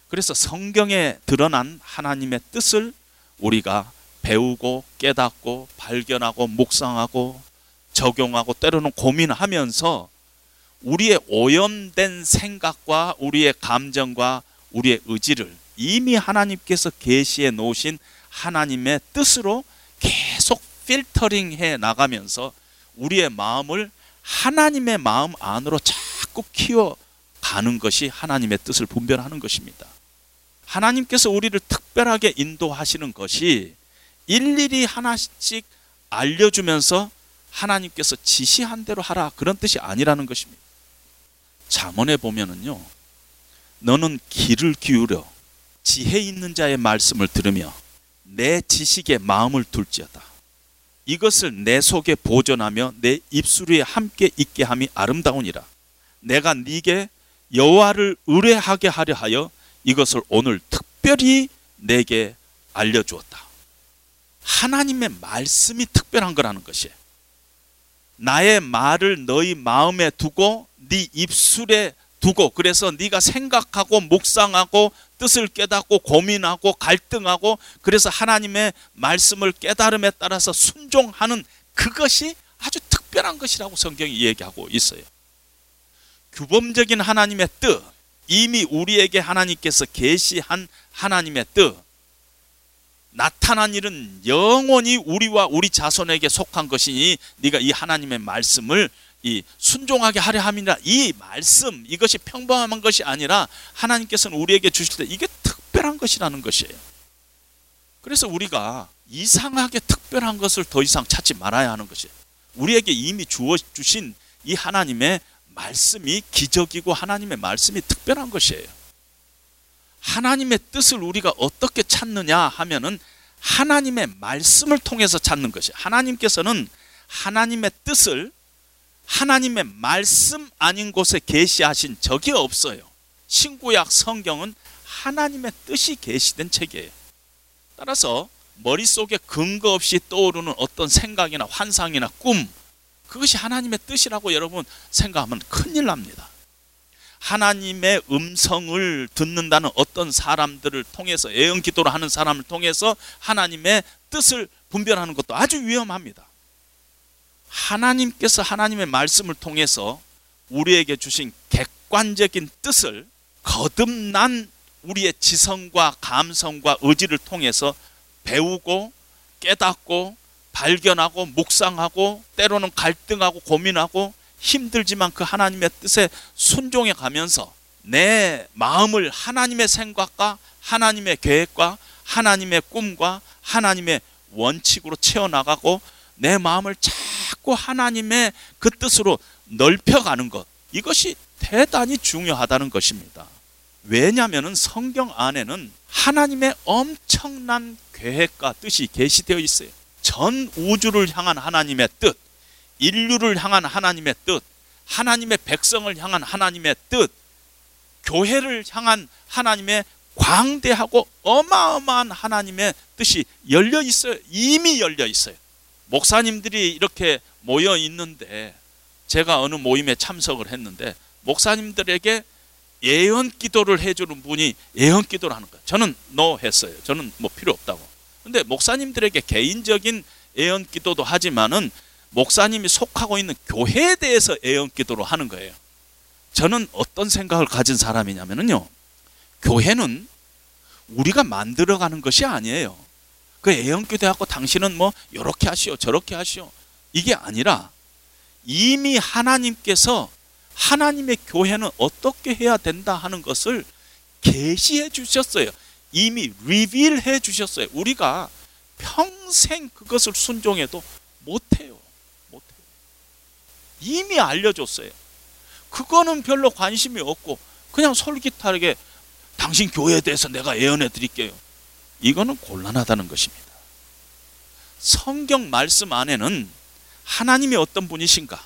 그래서 성경에 드러난 하나님의 뜻을 우리가 배우고 깨닫고 발견하고 묵상하고 적용하고 때로는 고민하면서 우리의 오염된 생각과 우리의 감정과 우리의 의지를 이미 하나님께서 계시해 놓으신 하나님의 뜻으로 계속 필터링 해 나가면서 우리의 마음을 하나님의 마음 안으로 자꾸 키워 가는 것이 하나님의 뜻을 분별하는 것입니다. 하나님께서 우리를 특별하게 인도하시는 것이 일일이 하나씩 알려주면서 하나님께서 지시한 대로 하라 그런 뜻이 아니라는 것입니다. 잠언에 보면은요, 너는 귀를 기울여 지혜 있는 자의 말씀을 들으며 내 지식에 마음을 둘지어다. 이것을 내 속에 보존하며 내 입술 위에 함께 있게 함이 아름다우니라. 내가 네게 여호와를 의뢰하게 하려 하여 이것을 오늘 특별히 내게 알려주었다. 하나님의 말씀이 특별한 거라는 것이에요. 나의 말을 너희 마음에 두고 네 입술에 두고 그래서 네가 생각하고 묵상하고 뜻을 깨닫고 고민하고 갈등하고 그래서 하나님의 말씀을 깨달음에 따라서 순종하는 그것이 아주 특별한 것이라고 성경이 얘기하고 있어요. 규범적인 하나님의 뜻, 이미 우리에게 하나님께서 계시한 하나님의 뜻, 나타난 일은 영원히 우리와 우리 자손에게 속한 것이니 네가 이 하나님의 말씀을 이 순종하게 하려 함이라 이 말씀 이것이 평범한 것이 아니라 하나님께서는 우리에게 주실 때 이게 특별한 것이라는 것이에요. 그래서 우리가 이상하게 특별한 것을 더 이상 찾지 말아야 하는 것이에요. 우리에게 이미 주어 주신 이 하나님의 말씀이 기적이고 하나님의 말씀이 특별한 것이에요. 하나님의 뜻을 우리가 어떻게 찾느냐 하면은 하나님의 말씀을 통해서 찾는 것이 하나님께서는 하나님의 뜻을 하나님의 말씀 아닌 곳에 계시하신 적이 없어요. 신구약 성경은 하나님의 뜻이 계시된 책이에요. 따라서 머릿속에 근거 없이 떠오르는 어떤 생각이나 환상이나 꿈 그것이 하나님의 뜻이라고 여러분 생각하면 큰일 납니다. 하나님의 음성을 듣는다는 어떤 사람들을 통해서 애연 기도를 하는 사람을 통해서 하나님의 뜻을 분별하는 것도 아주 위험합니다. 하나님께서 하나님의 말씀을 통해서 우리에게 주신 객관적인 뜻을 거듭난 우리의 지성과 감성과 의지를 통해서 배우고 깨닫고 발견하고 묵상하고 때로는 갈등하고 고민하고 힘들지만 그 하나님의 뜻에 순종해 가면서 내 마음을 하나님의 생각과 하나님의 계획과 하나님의 꿈과 하나님의 원칙으로 채워나가고 내 마음을 자꾸 하나님의 그 뜻으로 넓혀가는 것 이것이 대단히 중요하다는 것입니다. 왜냐하면 성경 안에는 하나님의 엄청난 계획과 뜻이 계시되어 있어요. 전 우주를 향한 하나님의 뜻, 인류를 향한 하나님의 뜻, 하나님의 백성을 향한 하나님의 뜻, 교회를 향한 하나님의 광대하고 어마어마한 하나님의 뜻이 열려 있어요. 이미 열려 있어요. 목사님들이 이렇게 모여 있는데 제가 어느 모임에 참석을 했는데 목사님들에게 예언 기도를 해주는 분이 예언 기도를 하는 거예요. 저는 노 했어요. 저는 뭐 필요 없다고. 근데 목사님들에게 개인적인 예언 기도도 하지만은 목사님이 속하고 있는 교회에 대해서 예언 기도를 하는 거예요. 저는 어떤 생각을 가진 사람이냐면요. 교회는 우리가 만들어 가는 것이 아니에요. 그 예언 기도하고 당신은 뭐 이렇게 하시오 저렇게 하시오 이게 아니라 이미 하나님께서 하나님의 교회는 어떻게 해야 된다 하는 것을 계시해 주셨어요. 이미 리빌해 주셨어요. 우리가 평생 그것을 순종해도 못해요. 못해요. 이미 알려줬어요. 그거는 별로 관심이 없고 그냥 솔깃하게 당신 교회에 대해서 내가 예언해 드릴게요. 이거는 곤란하다는 것입니다. 성경 말씀 안에는 하나님이 어떤 분이신가?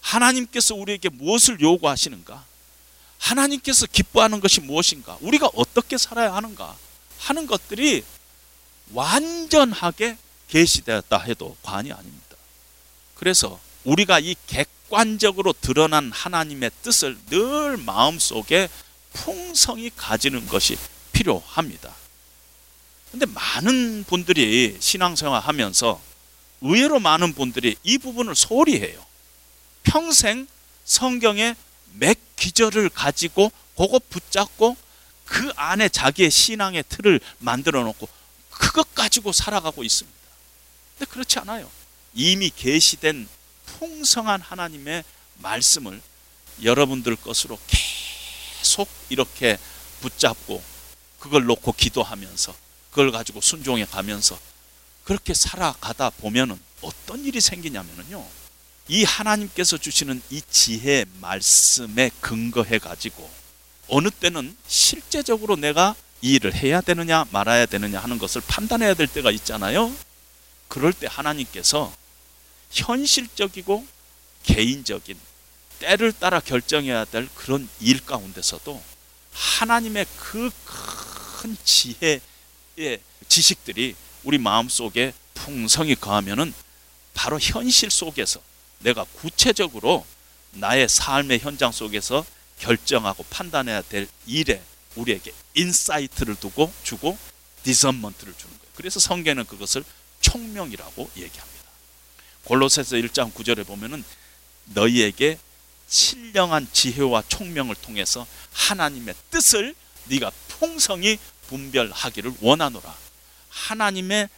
하나님께서 우리에게 무엇을 요구하시는가? 하나님께서 기뻐하는 것이 무엇인가? 우리가 어떻게 살아야 하는가? 하는 것들이 완전하게 계시되었다 해도 과언이 아닙니다. 그래서 우리가 이 객관적으로 드러난 하나님의 뜻을 늘 마음속에 풍성히 가지는 것이 필요합니다. 근데 많은 분들이 신앙생활 하면서 의외로 많은 분들이 이 부분을 소홀히 해요. 평생 성경의 몇 기절을 가지고 그거 붙잡고 그 안에 자기의 신앙의 틀을 만들어 놓고 그것 가지고 살아가고 있습니다. 근데 그렇지 않아요. 이미 계시된 풍성한 하나님의 말씀을 여러분들 것으로 계속 이렇게 붙잡고 그걸 놓고 기도하면서 그걸 가지고 순종해 가면서 그렇게 살아가다 보면은 어떤 일이 생기냐면은요. 이 하나님께서 주시는 이 지혜 말씀에 근거해 가지고 어느 때는 실제적으로 내가 이 일을 해야 되느냐 말아야 되느냐 하는 것을 판단해야 될 때가 있잖아요. 그럴 때 하나님께서 현실적이고 개인적인 때를 따라 결정해야 될 그런 일 가운데서도 하나님의 그 큰 지혜의 지식들이 우리 마음 속에 풍성히 거하면은 바로 현실 속에서 내가 구체적으로 나의 삶의 현장 속에서 결정하고 판단해야 될 일에 우리에게 insight를 두고 주고 discernment를 주는 거예요. 그래서 성경은 그것을 총명이라고 얘기합니다. 골로새서 1장 9절에 보면은 너희에게 신령한 지혜와 총명을 통해서 하나님의 뜻을 네가 풍성히 분별하기를 원하노라. 하나님의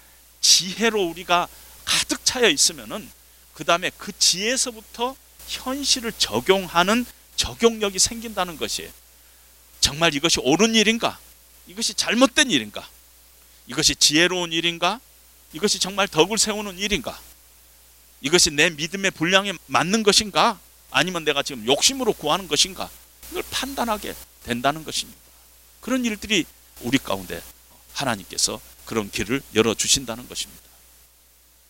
지혜로 우리가 가득 차여 있으면은 그 다음에 그 지혜에서부터 현실을 적용하는 적용력이 생긴다는 것이 정말 이것이 옳은 일인가? 이것이 잘못된 일인가? 이것이 지혜로운 일인가? 이것이 정말 덕을 세우는 일인가? 이것이 내 믿음의 분량에 맞는 것인가? 아니면 내가 지금 욕심으로 구하는 것인가? 이걸 판단하게 된다는 것입니다. 그런 일들이 우리 가운데 하나님께서 그런 길을 열어 주신다는 것입니다.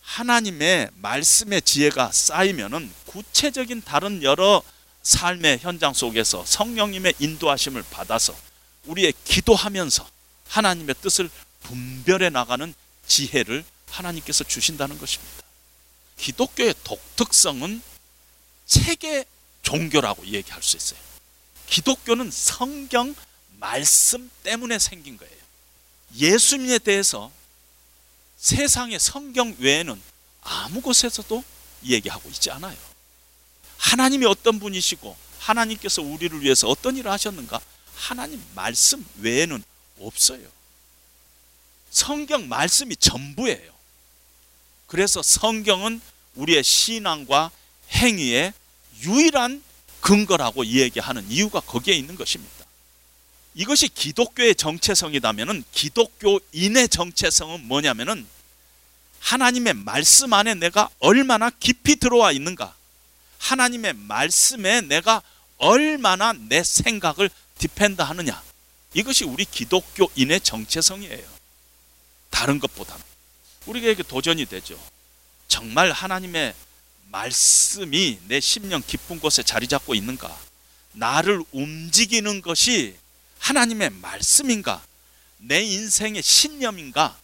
하나님의 말씀의 지혜가 쌓이면은 구체적인 다른 여러 삶의 현장 속에서 성령님의 인도하심을 받아서 우리의 기도하면서 하나님의 뜻을 분별해 나가는 지혜를 하나님께서 주신다는 것입니다. 기독교의 독특성은 체계 종교라고 얘기할 수 있어요. 기독교는 성경 말씀 때문에 생긴 거예요. 예수님에 대해서 세상의 성경 외에는 아무 곳에서도 얘기하고 있지 않아요. 하나님이 어떤 분이시고 하나님께서 우리를 위해서 어떤 일을 하셨는가? 하나님 말씀 외에는 없어요. 성경 말씀이 전부예요. 그래서 성경은 우리의 신앙과 행위의 유일한 근거라고 얘기하는 이유가 거기에 있는 것입니다. 이것이 기독교의 정체성이다면은 기독교인의 정체성은 뭐냐면은 하나님의 말씀 안에 내가 얼마나 깊이 들어와 있는가? 하나님의 말씀에 내가 얼마나 내 생각을 depend 하느냐? 이것이 우리 기독교인의 정체성이에요. 다른 것보다는. 우리에게 도전이 되죠. 정말 하나님의 말씀이 내 심령 깊은 곳에 자리 잡고 있는가? 나를 움직이는 것이 하나님의 말씀인가? 내 인생의 신념인가?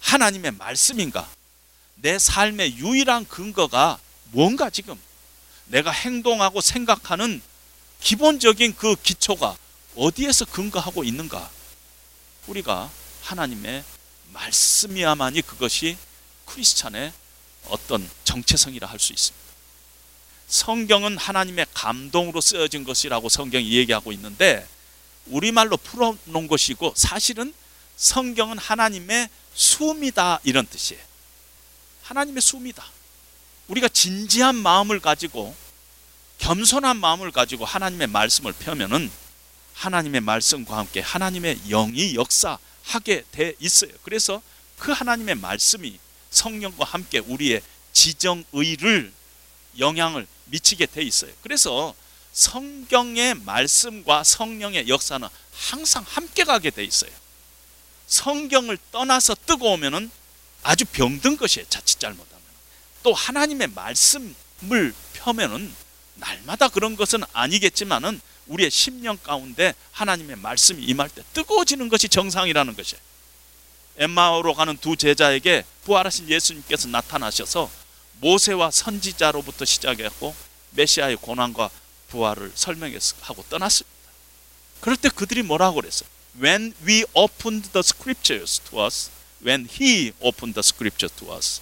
하나님의 말씀인가? 내 삶의 유일한 근거가 뭔가 지금 내가 행동하고 생각하는 기본적인 그 기초가 어디에서 근거하고 있는가? 우리가 하나님의 말씀이야만이 그것이 크리스찬의 어떤 정체성이라 할 수 있습니다. 성경은 하나님의 감동으로 쓰여진 것이라고 성경이 얘기하고 있는데 우리말로 풀어놓은 것이고 사실은 성경은 하나님의 숨이다 이런 뜻이에요. 하나님의 숨이다. 우리가 진지한 마음을 가지고 겸손한 마음을 가지고 하나님의 말씀을 펴면은 하나님의 말씀과 함께 하나님의 영이 역사하게 돼 있어요. 그래서 그 하나님의 말씀이 성령과 함께 우리의 지정의를 영향을 미치게 돼 있어요. 그래서 성경의 말씀과 성령의 역사는 항상 함께 가게 돼 있어요. 성경을 떠나서 뜨거우면은 아주 병든 것이에요. 자칫 잘못하면. 또 하나님의 말씀을 펴면은 날마다 그런 것은 아니겠지만은 우리의 심령 가운데 하나님의 말씀이 임할 때 뜨거워지는 것이 정상이라는 것이에요. 엠마오로 가는 두 제자에게 부활하신 예수님께서 나타나셔서 모세와 선지자로부터 시작했고 메시아의 고난과 부활을 설명하고 떠났습니다. 그럴 때 그들이 뭐라고 그랬어요? When we opened the scriptures to us, when he opened the scripture to us,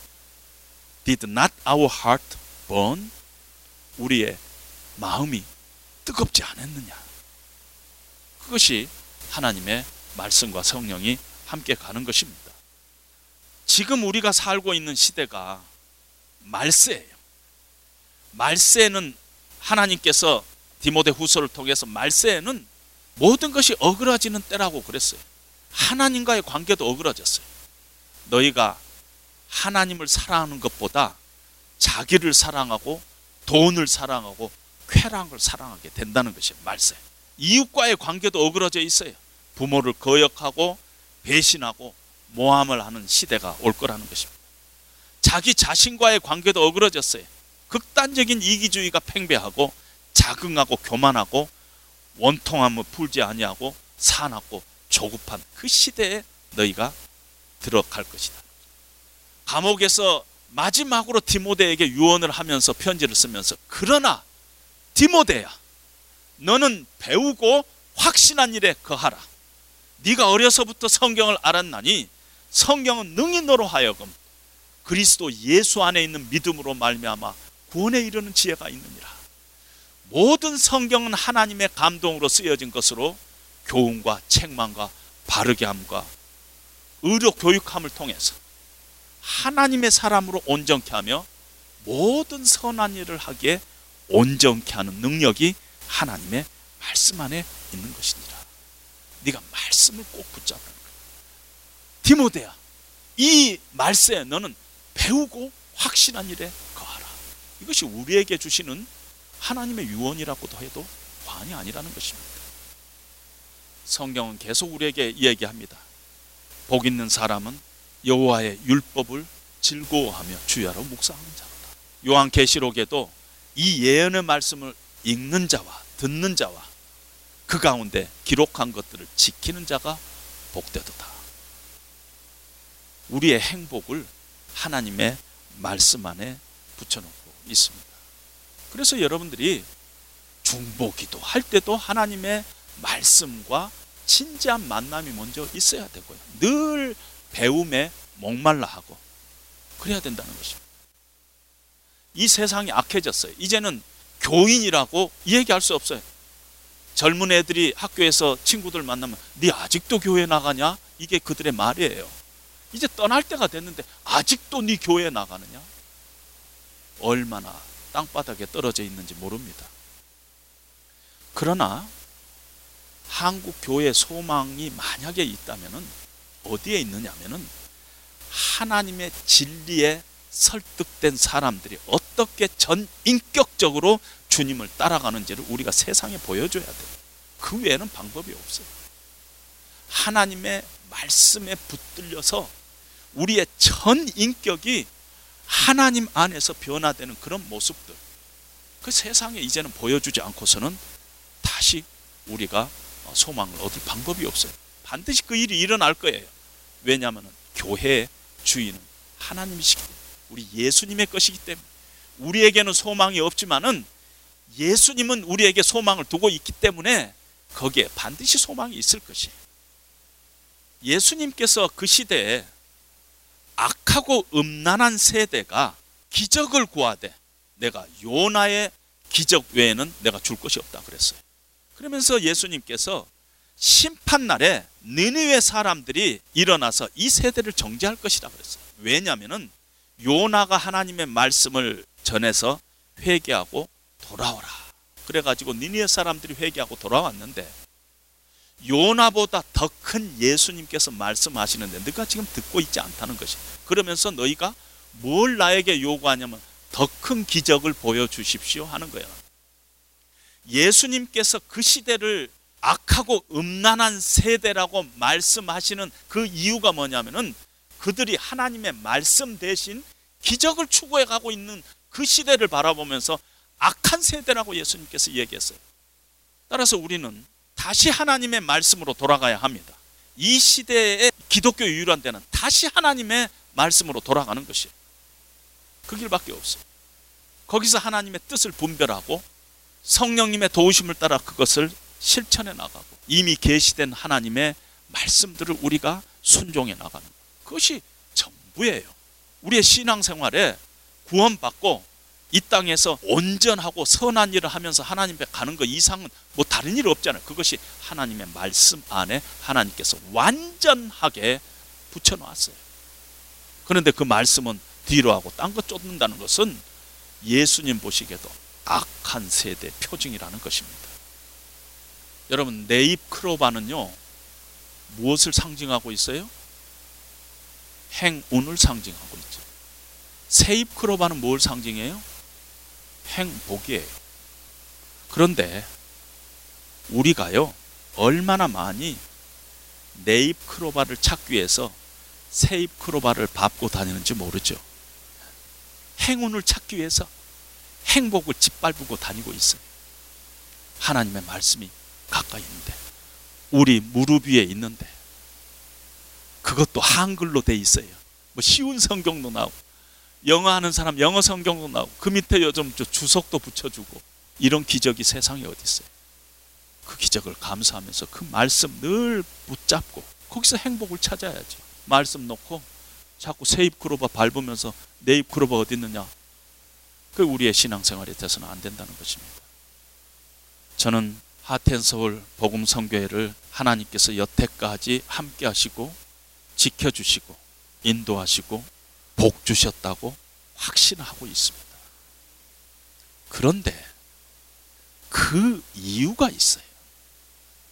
did not our heart burn? 우리의 마음이 뜨겁지 않았느냐? 그것이 하나님의 말씀과 성령이 함께 가는 것입니다. 지금 우리가 살고 있는 시대가 말세예요. 말세는 하나님께서 디모데 후서를 통해서 말세에는 모든 것이 어그러지는 때라고 그랬어요. 하나님과의 관계도 어그러졌어요. 너희가 하나님을 사랑하는 것보다 자기를 사랑하고 돈을 사랑하고 쾌락을 사랑하게 된다는 것이 말세. 이웃과의 관계도 어그러져 있어요. 부모를 거역하고 배신하고 모함을 하는 시대가 올 거라는 것입니다. 자기 자신과의 관계도 어그러졌어요. 극단적인 이기주의가 팽배하고 자긍하고 교만하고 원통함을 풀지 아니하고 사납고 조급한 그 시대에 너희가 들어갈 것이다. 감옥에서 마지막으로 디모데에게 유언을 하면서 편지를 쓰면서 그러나 디모데야 너는 배우고 확신한 일에 거하라. 네가 어려서부터 성경을 알았나니 성경은 능히 너로 하여금 그리스도 예수 안에 있는 믿음으로 말미암아 구원에 이르는 지혜가 있느니라. 모든 성경은 하나님의 감동으로 쓰여진 것으로 교훈과 책망과 바르게 함과 의료 교육함을 통해서 하나님의 사람으로 온전케 하며 모든 선한 일을 하기에 온전케 하는 능력이 하나님의 말씀 안에 있는 것이니라. 네가 말씀을 꼭 붙잡는 거야. 디모데야, 이 말세에 너는 배우고 확신한 일에. 이것이 우리에게 주시는 하나님의 유언이라고도 해도 과언이 아니라는 것입니다. 성경은 계속 우리에게 이야기합니다. 복 있는 사람은 여호와의 율법을 즐거워하며 주야로 묵상하는 자로다. 요한계시록에도 이 예언의 말씀을 읽는 자와 듣는 자와 그 가운데 기록한 것들을 지키는 자가 복되도다. 우리의 행복을 하나님의 말씀 안에 붙여놓고 있습니다. 그래서 여러분들이 중보기도 할 때도 하나님의 말씀과 진지한 만남이 먼저 있어야 되고요. 늘 배움에 목말라 하고 그래야 된다는 것입니다. 이 세상이 악해졌어요. 이제는 교인이라고 얘기할 수 없어요. 젊은 애들이 학교에서 친구들 만나면 네 아직도 교회 나가냐? 이게 그들의 말이에요. 이제 떠날 때가 됐는데 아직도 네 교회 나가느냐? 얼마나 땅바닥에 떨어져 있는지 모릅니다. 그러나 한국 교회 소망이 만약에 있다면은 어디에 있느냐면은 하나님의 진리에 설득된 사람들이 어떻게 전 인격적으로 주님을 따라가는지를 우리가 세상에 보여줘야 돼요. 그 외에는 방법이 없어요. 하나님의 말씀에 붙들려서 우리의 전 인격이 하나님 안에서 변화되는 그런 모습들. 그 세상에 이제는 보여주지 않고서는 다시 우리가 소망을 얻을 방법이 없어요. 반드시 그 일이 일어날 거예요. 왜냐하면 교회의 주인은 하나님이시기 때문에 우리 예수님의 것이기 때문에 우리에게는 소망이 없지만은 예수님은 우리에게 소망을 두고 있기 때문에 거기에 반드시 소망이 있을 것이에요. 예수님께서 그 시대에 악하고 음란한 세대가 기적을 구하되 내가 요나의 기적 외에는 내가 줄 것이 없다 그랬어요. 그러면서 예수님께서 심판날에 느니웨 사람들이 일어나서 이 세대를 정죄할 것이라 그랬어요. 왜냐하면은 요나가 하나님의 말씀을 전해서 회개하고 돌아오라. 그래가지고 니니의 사람들이 회개하고 돌아왔는데 요나보다 더 큰 예수님께서 말씀하시는데 너가 지금 듣고 있지 않다는 것이. 그러면서 너희가 뭘 나에게 요구하냐면 더 큰 기적을 보여주십시오 하는 거예요. 예수님께서 그 시대를 악하고 음란한 세대라고 말씀하시는 그 이유가 뭐냐면은 그들이 하나님의 말씀 대신 기적을 추구해 가고 있는 그 시대를 바라보면서 악한 세대라고 예수님께서 얘기했어요. 따라서 우리는 다시 하나님의 말씀으로 돌아가야 합니다. 이 시대의 기독교 유일한 데는 다시 하나님의 말씀으로 돌아가는 것이에요. 그 길밖에 없어요. 거기서 하나님의 뜻을 분별하고 성령님의 도우심을 따라 그것을 실천해 나가고 이미 계시된 하나님의 말씀들을 우리가 순종해 나가는 것. 그것이 전부예요. 우리의 신앙생활에 구원받고 이 땅에서 온전하고 선한 일을 하면서 하나님 앞에 가는 것 이상은 뭐 다른 일 없잖아요. 그것이 하나님의 말씀 안에 하나님께서 완전하게 붙여놓았어요. 그런데 그 말씀은 뒤로 하고 딴거 쫓는다는 것은 예수님 보시기에도 악한 세대 표징이라는 것입니다. 여러분 네잎 크로바는요 무엇을 상징하고 있어요? 행운을 상징하고 있죠. 세잎 크로바는 뭘 상징해요? 행복이에요. 그런데 우리가요 얼마나 많이 네잎 크로바를 찾기 위해서 세잎 크로바를 밟고 다니는지 모르죠. 행운을 찾기 위해서 행복을 짓밟고 다니고 있어요. 하나님의 말씀이 가까이 있는데 우리 무릎 위에 있는데 그것도 한글로 돼 있어요. 뭐 쉬운 성경도 나오고 영어 하는 사람 영어 성경도 나오고 그 밑에 요즘 주석도 붙여주고 이런 기적이 세상에 어디 있어요? 그 기적을 감사하면서 그 말씀 늘 붙잡고 거기서 행복을 찾아야죠. 말씀 놓고 자꾸 세입 크로바 밟으면서 내입 크로바 어디 있느냐? 그 우리의 신앙생활이 돼서는 안 된다는 것입니다. 저는 하텐서울 복음성교회를 하나님께서 여태까지 함께 하시고 지켜주시고 인도하시고 복 주셨다고 확신하고 있습니다. 그런데 그 이유가 있어요.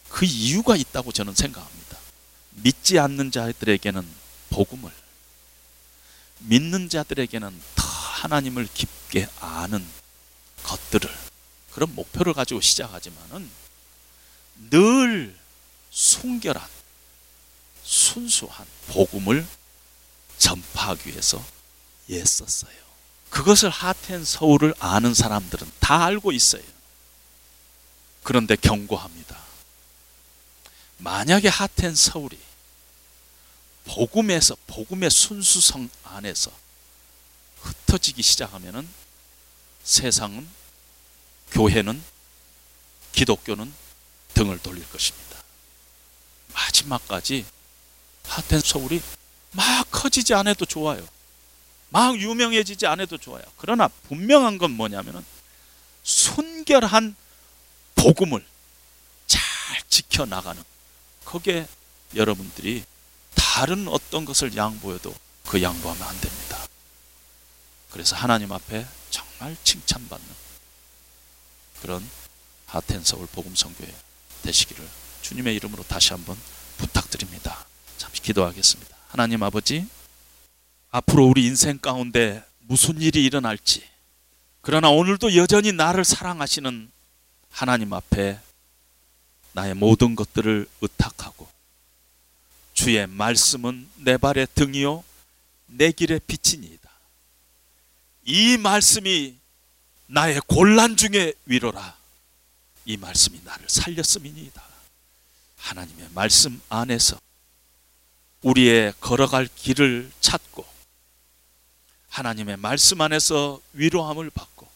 그 이유가 있다고 저는 생각합니다. 믿지 않는 자들에게는 복음을, 믿는 자들에게는 더 하나님을 깊게 아는 것들을 그런 목표를 가지고 시작하지만은 늘 순결한 순수한 복음을 전파하기 위해서 애썼어요. 그것을 하텐 서울을 아는 사람들은 다 알고 있어요. 그런데 경고합니다. 만약에 하텐 서울이 복음에서 복음의 순수성 안에서 흩어지기 시작하면은 세상은 교회는 기독교는 등을 돌릴 것입니다. 마지막까지 하텐 서울이 막 커지지 않아도 좋아요. 막 유명해지지 않아도 좋아요. 그러나 분명한 건 뭐냐면은 순결한 복음을 잘 지켜나가는 거기에 여러분들이 다른 어떤 것을 양보해도 그 양보하면 안 됩니다. 그래서 하나님 앞에 정말 칭찬받는 그런 하텐 서울 복음성교회 되시기를 주님의 이름으로 다시 한번 부탁드립니다. 잠시 기도하겠습니다. 하나님 아버지, 앞으로 우리 인생 가운데 무슨 일이 일어날지, 그러나 오늘도 여전히 나를 사랑하시는 하나님 앞에 나의 모든 것들을 의탁하고, 주의 말씀은 내 발의 등이요, 내 길의 빛이니이다. 이 말씀이 나의 곤란 중의 위로라. 이 말씀이 나를 살렸음이니이다. 하나님의 말씀 안에서 우리의 걸어갈 길을 찾고 하나님의 말씀 안에서 위로함을 받고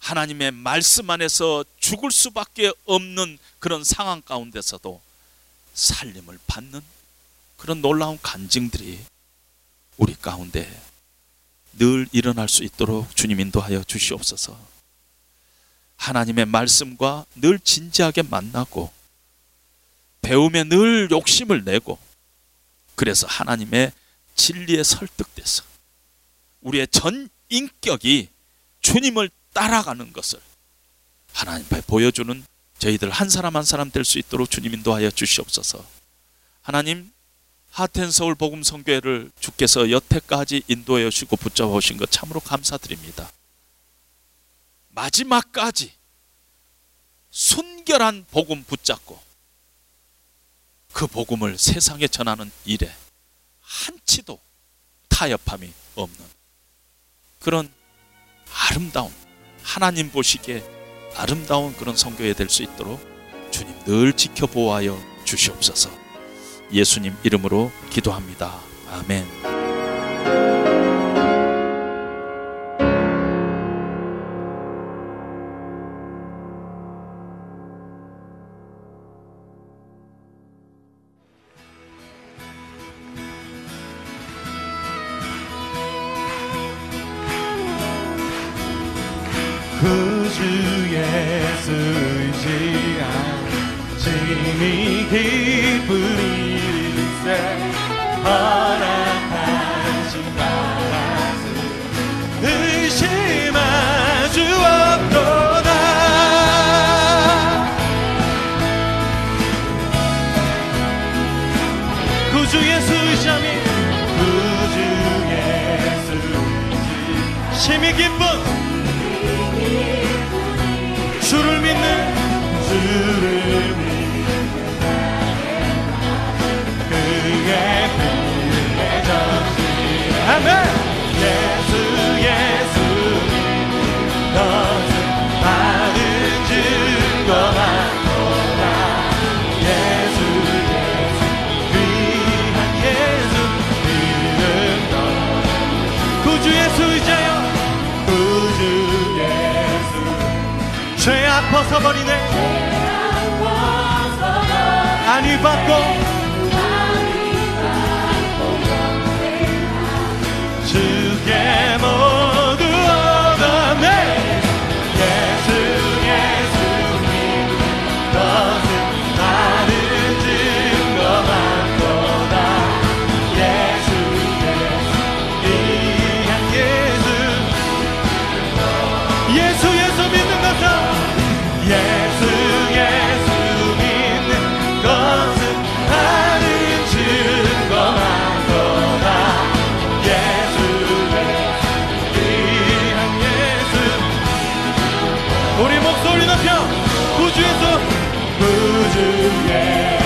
하나님의 말씀 안에서 죽을 수밖에 없는 그런 상황 가운데서도 살림을 받는 그런 놀라운 간증들이 우리 가운데 늘 일어날 수 있도록 주님 인도하여 주시옵소서. 하나님의 말씀과 늘 진지하게 만나고 배움에 늘 욕심을 내고 그래서 하나님의 진리에 설득돼서 우리의 전 인격이 주님을 따라가는 것을 하나님 앞에 보여주는 저희들 한 사람 한 사람 될 수 있도록 주님 인도하여 주시옵소서. 하나님 하텐 서울 복음 성교회를 주께서 여태까지 인도해 주시고 붙잡아 오신 것 참으로 감사드립니다. 마지막까지 순결한 복음 붙잡고 그 복음을 세상에 전하는 일에 한치도 타협함이 없는 그런 아름다운 하나님 보시기에 아름다운 그런 성교회 될수 있도록 주님 늘 지켜보아여 주시옵소서. 예수님 이름으로 기도합니다. 아멘. 우주에서 우주에